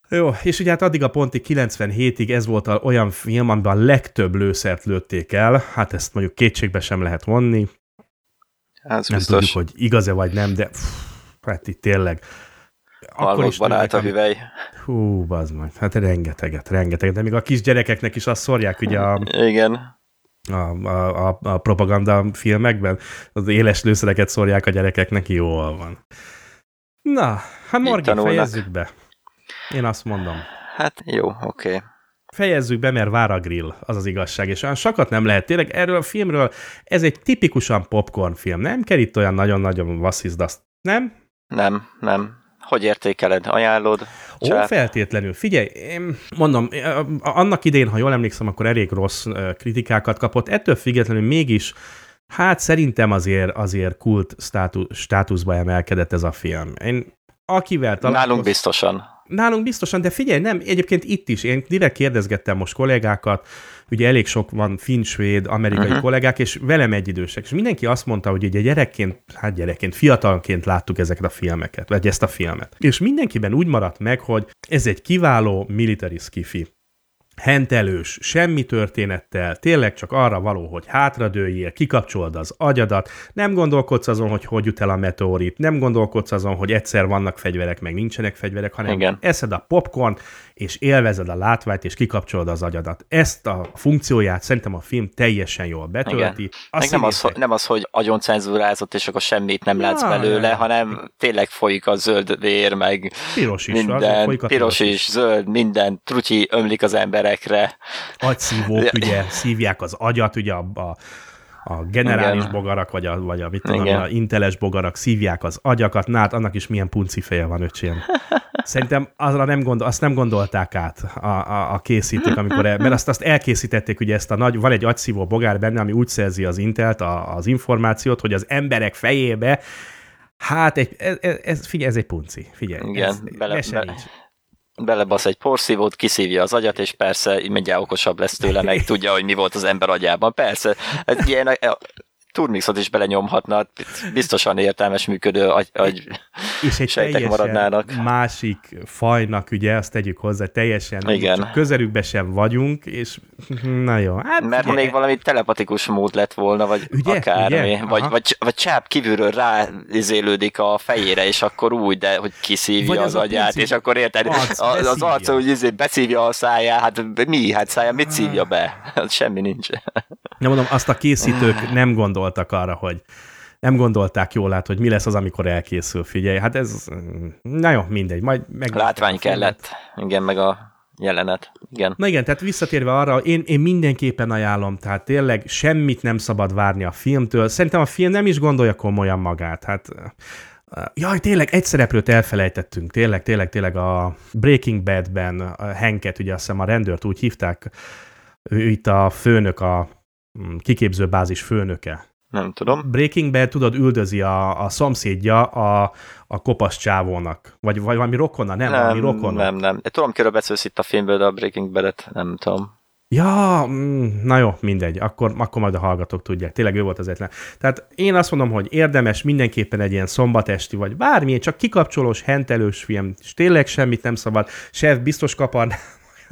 Jó, és ugye hát addig a pontig 97-ig ez volt a, olyan film, amiben a legtöbb lőszert lőtték el, hát ezt mondjuk kétségbe sem lehet vonni, Ez nem biztos. tudjuk, hogy igaz-e vagy nem, de pff, hát itt tényleg. Halmokban állt a hüvely. Hú, bazd meg. Hát rengeteget, rengeteget. De még a kis gyerekeknek is azt szórják ugye a, Igen. a, a, a, a propaganda filmekben. Az éles lőszereket szórják a gyerekeknek, jól van. Na, hát tanulnak. fejezzük be. Én azt mondom. Hát jó, oké. Okay. Fejezzük be, mert vár a grill, az az igazság, és olyan sokat nem lehet. Tényleg erről a filmről, ez egy tipikusan popcorn film. Nem kell itt olyan nagyon-nagyon vasszizd azt. Nem? Nem, nem. Hogy értékeled? Ajánlod? Ó, Csáp? feltétlenül. Figyelj, én mondom, annak idén, ha jól emlékszem, akkor elég rossz kritikákat kapott. Ettől függetlenül mégis, hát szerintem azért, azért kult státu, státuszba emelkedett ez a film. Én akivel találkoztam... Nálunk biztosan. Nálunk biztosan, de figyelj, nem, egyébként itt is, én direkt kérdezgettem most kollégákat, ugye elég sok van finn, svéd, amerikai uh-huh. kollégák, és velem egyidősek, és mindenki azt mondta, hogy ugye gyerekként, hát gyerekként, fiatalként láttuk ezeket a filmeket, vagy ezt a filmet. És mindenkiben úgy maradt meg, hogy ez egy kiváló military skifi hentelős, semmi történettel, tényleg csak arra való, hogy hátradőjél, kikapcsold az agyadat, nem gondolkodsz azon, hogy hogy jut el a meteorit, nem gondolkodsz azon, hogy egyszer vannak fegyverek, meg nincsenek fegyverek, hanem Igen. eszed a popcorn, és élvezed a látványt, és kikapcsolod az agyadat. Ezt a funkcióját szerintem a film teljesen jól betölti. Meg nem az, hogy, nem az, hogy agyon cenzurázott, és akkor semmit nem látsz Ja, belőle, ja. hanem tényleg folyik a zöld vér, meg Piros is, minden, folyik a piros is, zöld, minden, trutyi ömlik az emberekre. agyszívók, ugye szívják az agyat, ugye a, a, a generális Igen. bogarak, vagy a, vagy a, mit tudom, Igen. a inteles bogarak szívják az agyakat, na hát annak is milyen punci feje van, öcsém. Szerintem azra nem gondol, azt nem gondolták át a, a, a készítők, amikor el, mert azt, azt elkészítették, ugye ezt a nagy, van egy agyszívó bogár benne, ami úgy szerzi az intelt, a, az információt, hogy az emberek fejébe Hát, egy, ez, ez, figyelj, ez egy punci. Figyelj, Igen, ez, bele- mese bele-. Belebasz egy porszívót, kiszívja az agyat, és persze mindjárt okosabb lesz tőle, meg tudja, hogy mi volt az ember agyában. Persze, egy ilyen turmixot is belenyomhatna, biztosan értelmes működő agy, agy és egy sejtek maradnának. másik fajnak, ugye, azt tegyük hozzá, teljesen Igen. közelükbe sem vagyunk, és na jó, hát Mert figyelj, még valami telepatikus mód lett volna, vagy Ugye? akármi, Ugye? vagy, Aha. vagy, vagy csáp kívülről ráizélődik a fejére, és akkor úgy, de hogy kiszívja Vagy az az agyát, és akkor érted, arc az, az arca úgy izé, beszívja a száját, hát mi, hát száján mit szívja be? Hát Semmi nincs. nem mondom, azt a készítők nem gondoltak arra, hogy nem gondolták jól át, hogy mi lesz az, amikor elkészül, figyelj. Hát ez, na jó, mindegy, majd meg... Látvány kellett, igen, meg a jelenet, igen. Na igen, tehát visszatérve arra, én, én mindenképpen ajánlom, tehát tényleg semmit nem szabad várni a filmtől. Szerintem a film nem is gondolja komolyan magát. Hát, uh, jaj, tényleg, egy szereplőt elfelejtettünk, tényleg, tényleg, tényleg a Breaking Badben a Hanket, ugye azt hiszem a rendőrt úgy hívták, ő itt a főnök, a mm, kiképzőbázis főnöke. Nem tudom. Breaking Bad, tudod, üldözi a, a szomszédja a, a kopasz csávónak. Vagy, vagy valami rokona, nem, nem valami rokona. nem, nem. Én tudom, kiről beszélsz itt a filmből, de a Breaking Bad-et nem tudom. Ja, mm, na jó, mindegy, akkor, akkor majd a hallgatók tudják. Tényleg ő volt az egyetlen. Tehát én azt mondom, hogy érdemes mindenképpen egy ilyen szombatesti, vagy bármilyen, csak kikapcsolós, hentelős film, és tényleg semmit nem szabad. Chef biztos kaparná,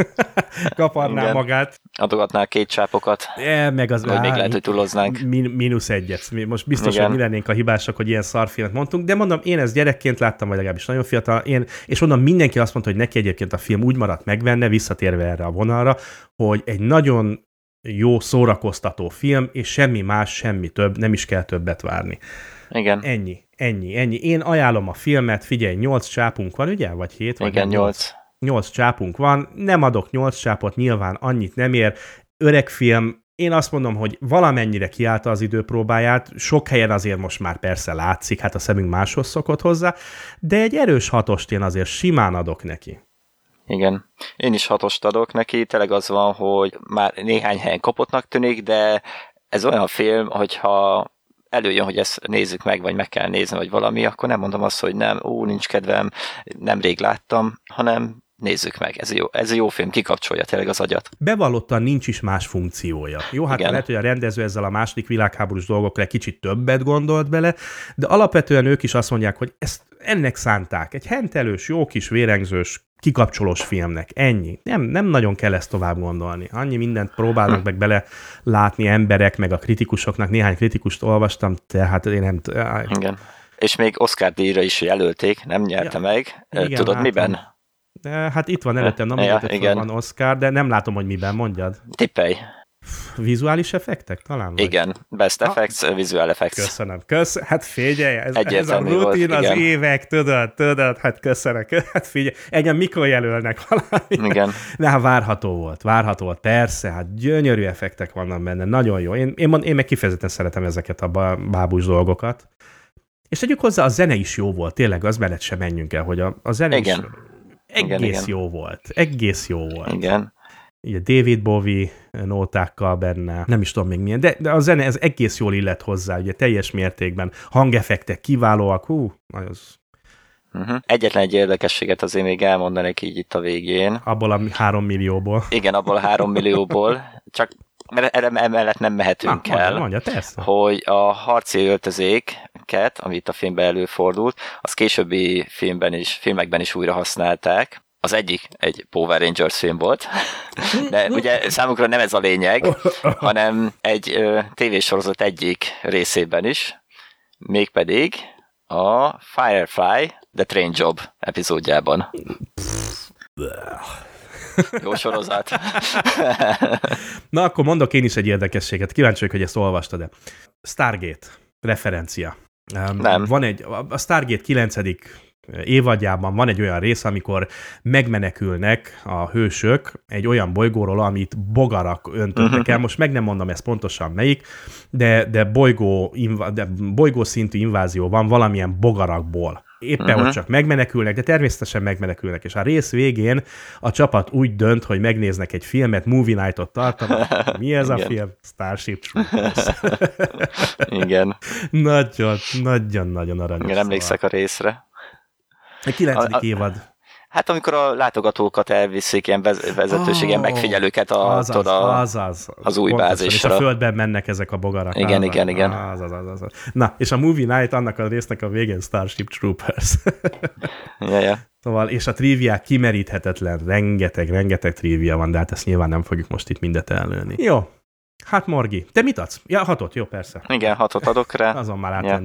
kaparná Igen. magát. Adogatnál két csápokat, E, meg az vagy még lehet, hogy túloznánk. Min, mínusz egyet. Mi- Most biztos, Igen. hogy mi lennénk a hibásak, hogy ilyen szarfilmet mondtunk, de mondom, én ezt gyerekként láttam, vagy legalábbis nagyon fiatal, én, és mondom, mindenki azt mondta, hogy neki egyébként a film úgy maradt meg benne, visszatérve erre a vonalra, hogy egy nagyon jó szórakoztató film, és semmi más, semmi több, nem is kell többet várni. Igen, Ennyi, ennyi, ennyi. Én ajánlom a filmet, figyelj, nyolc csápunk van, ugye? Vagy hét? Vagy igen, nem? nyolc. Nyolc csápunk van, nem adok nyolc csápot, nyilván annyit nem ér. Öreg film, én azt mondom, hogy valamennyire kiállta az időpróbáját, sok helyen azért most már persze látszik, hát a szemünk máshoz szokott hozzá, de egy erős hatost én azért simán adok neki. Igen. Én is hatost adok neki, tényleg az van, hogy már néhány helyen kapottnak tűnik, de ez olyan film, hogyha előjön, hogy ezt nézzük meg, vagy meg kell nézni, vagy valami, akkor nem mondom azt, hogy nem, ó, nincs kedvem, nemrég láttam, hanem nézzük meg. Ez jó, ez jó film, kikapcsolja tényleg az agyat. Bevallottan nincs is más funkciója. Jó, hát Igen. lehet, hogy a rendező ezzel a második világháborús dolgokra kicsit többet gondolt bele, de alapvetően ők is azt mondják, hogy ezt ennek szánták. Egy hentelős, jó kis vérengzős kikapcsolós filmnek. Ennyi. Nem, nem nagyon kell ezt tovább gondolni. Annyi mindent próbálnak meg bele látni emberek, meg a kritikusoknak. Néhány kritikust olvastam, tehát én nem... Igen. És még Oscar díjra is jelölték, nem nyerte Ja. meg. Igen, Tudod látom. miben? De hát itt van előttem, nem Ja, igen. van Oscar, de nem látom, hogy miben mondjad. Tippelj. Vizuális effektek talán? Vagy? Igen. Best Ah. Effects, Visual Effects. Köszönöm. Kösz, hát figyelj, ez, ez a Egyértelmű volt, rutin, az igen. évek, tudod, tudod, hát köszönök. Hát figyelj, engem mikor jelölnek valami? Igen. De hát várható volt, várható volt, persze, hát gyönyörű effektek vannak benne, nagyon jó. Én, én, én meg kifejezetten szeretem ezeket a bá- bábus dolgokat. És tegyük hozzá, a zene is jó volt, tényleg az mellett sem menjünk el, hogy a, a zene Igen. is egész igen. jó volt, egész jó volt. Igen. Ugye David Bowie nótákkal benne, nem is tudom még milyen, de, de a zene ez egész jól illett hozzá, ugye teljes mértékben, hangeffektek kiválóak, hú, az Uh-huh. Egyetlen egy érdekességet azért még elmondanék így itt a végén. abból a három millióból. Igen, abból a három millióból, csak mert erre emellett nem mehetünk Na, el. mondja, mondja, persze. hogy a harci öltözéket, amit a filmben előfordult, az későbbi filmben is, filmekben is újra használták. Az egyik egy Power Rangers film volt, de ugye számukra nem ez a lényeg, hanem egy ö, tévésorozat egyik részében is, mégpedig a Firefly The Train Job epizódjában. Jó sorozat. Na, akkor mondok én is egy érdekességet. Kíváncsi vagyok, hogy ezt olvastad-e. Stargate referencia. Nem. Van egy, a Stargate 9. évadjában van egy olyan rész, amikor megmenekülnek a hősök egy olyan bolygóról, amit bogarak öntöttek Mhm. el. Most meg nem mondom ezt pontosan melyik, de, de, bolygó, de bolygó szintű invázió van valamilyen bogarakból. Éppen Mhm. ott csak megmenekülnek, de természetesen megmenekülnek. És a rész végén a csapat úgy dönt, hogy megnéznek egy filmet, Movie Night-ot tartanak. Mi ez a film? Starship Troopers. Igen, nagyon, nagyon, nagyon aranyos. igen, emlékszek a részre. A kilencedik A- a- évad. Hát amikor a látogatókat elviszik ilyen vez- vezetőség, ilyen Ó, megfigyelőket a, Azaz, tudod, a, azaz. az új bázisra. És a földben mennek ezek a bogarak. Igen, azaz, igen, igen. Azaz, azaz, azaz. Na, és a Movie Night annak a résznek a végén Starship Troopers. ja, ja. Szóval, és a triviák kimeríthetetlen, rengeteg, rengeteg trivia van, de hát ezt nyilván nem fogjuk most itt mindet elnőni. Jó. Hát Morgi, te mit adsz? Ja, hatot, jó, persze. Igen, hatot adok rá. Azon már Ja.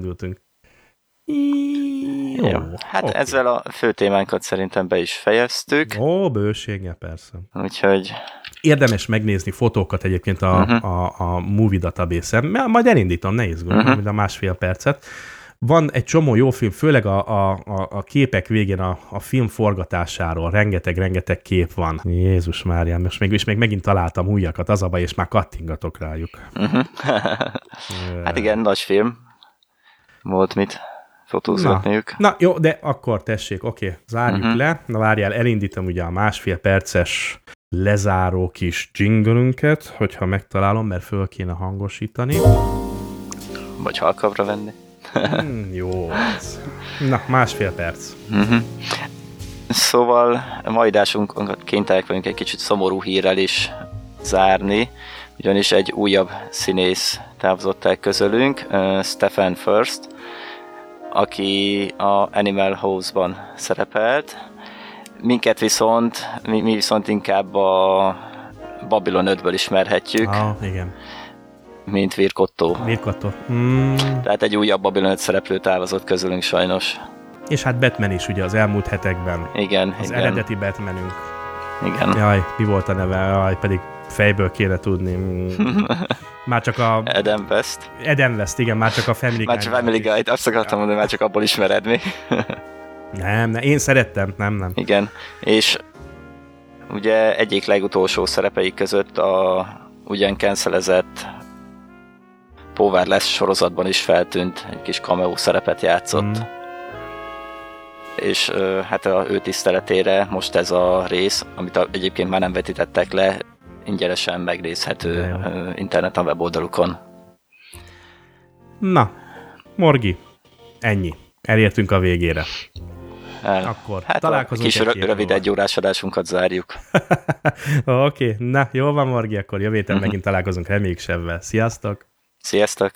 Átrendültünk. Jó. Hát oké. ezzel a fő témánkat szerintem be is fejeztük, Ó, bősége, persze. úgyhogy Érdemes megnézni fotókat egyébként a, Mhm. a, a Movie Database-en. Ma- Majd elindítom, ne izgulj, uh-huh. a másfél percet. Van egy csomó jó film, főleg a, a, a, a képek végén a, a film forgatásáról. Rengeteg-rengeteg kép van. Jézus Mária, most még, és még megint találtam újakat, az a baj, és már kattingatok rájuk. uh-huh. hát igen, nagy film. Volt mit fotózgatniuk. Na jó, de akkor tessék, oké, zárjuk uh-huh. le. Na várjál, elindítom ugye a másfél perces lezáró kis jinglünket, hogyha megtalálom, mert föl kéne hangosítani. Vagy halkabra venni. Hmm, jó. Na, másfél perc. Uh-huh. Szóval mai adásunkat kénytelenek vagyunk egy kicsit szomorú hírrel is zárni, ugyanis egy újabb színész távozott el közülünk, uh, Stephen First, aki a Animal House-ban szerepelt. Minket viszont, mi, mi viszont inkább a Babylon 5-ből ismerhetjük, Ah, igen. mint Virkotto. Mirkató. Mm. Tehát egy újabb Babylon 5 szereplő távozott közülünk sajnos. És hát Batman is ugye az elmúlt hetekben. Igen, Az igen, eredeti Batmanünk. igen. Jaj, mi volt a neve? Jaj, pedig fejből kéne tudni. Már csak a Adam West. Eden West, igen, már csak a Family Már csak Family Guy, azt akartam mondani, már csak abból ismered mi. Nem, nem, én szerettem, nem, nem. Igen, és ugye egyik legutolsó szerepei között a ugyan cancelezett Power lesz sorozatban is feltűnt, egy kis cameo szerepet játszott. Mm. És hát a ő tiszteletére most ez a rész, amit egyébként már nem vetítettek le, ingyenesen megnézhető interneten weboldalukon. Na, Morgi, ennyi. Elértünk a végére. El. Akkor Hát találkozunk kis egy rövid egy órás adásunkat zárjuk. Oké, okay. na, jó van, Morgi, akkor jövő Mhm. megint találkozunk, reméljük sebben. Sziasztok! Sziasztok!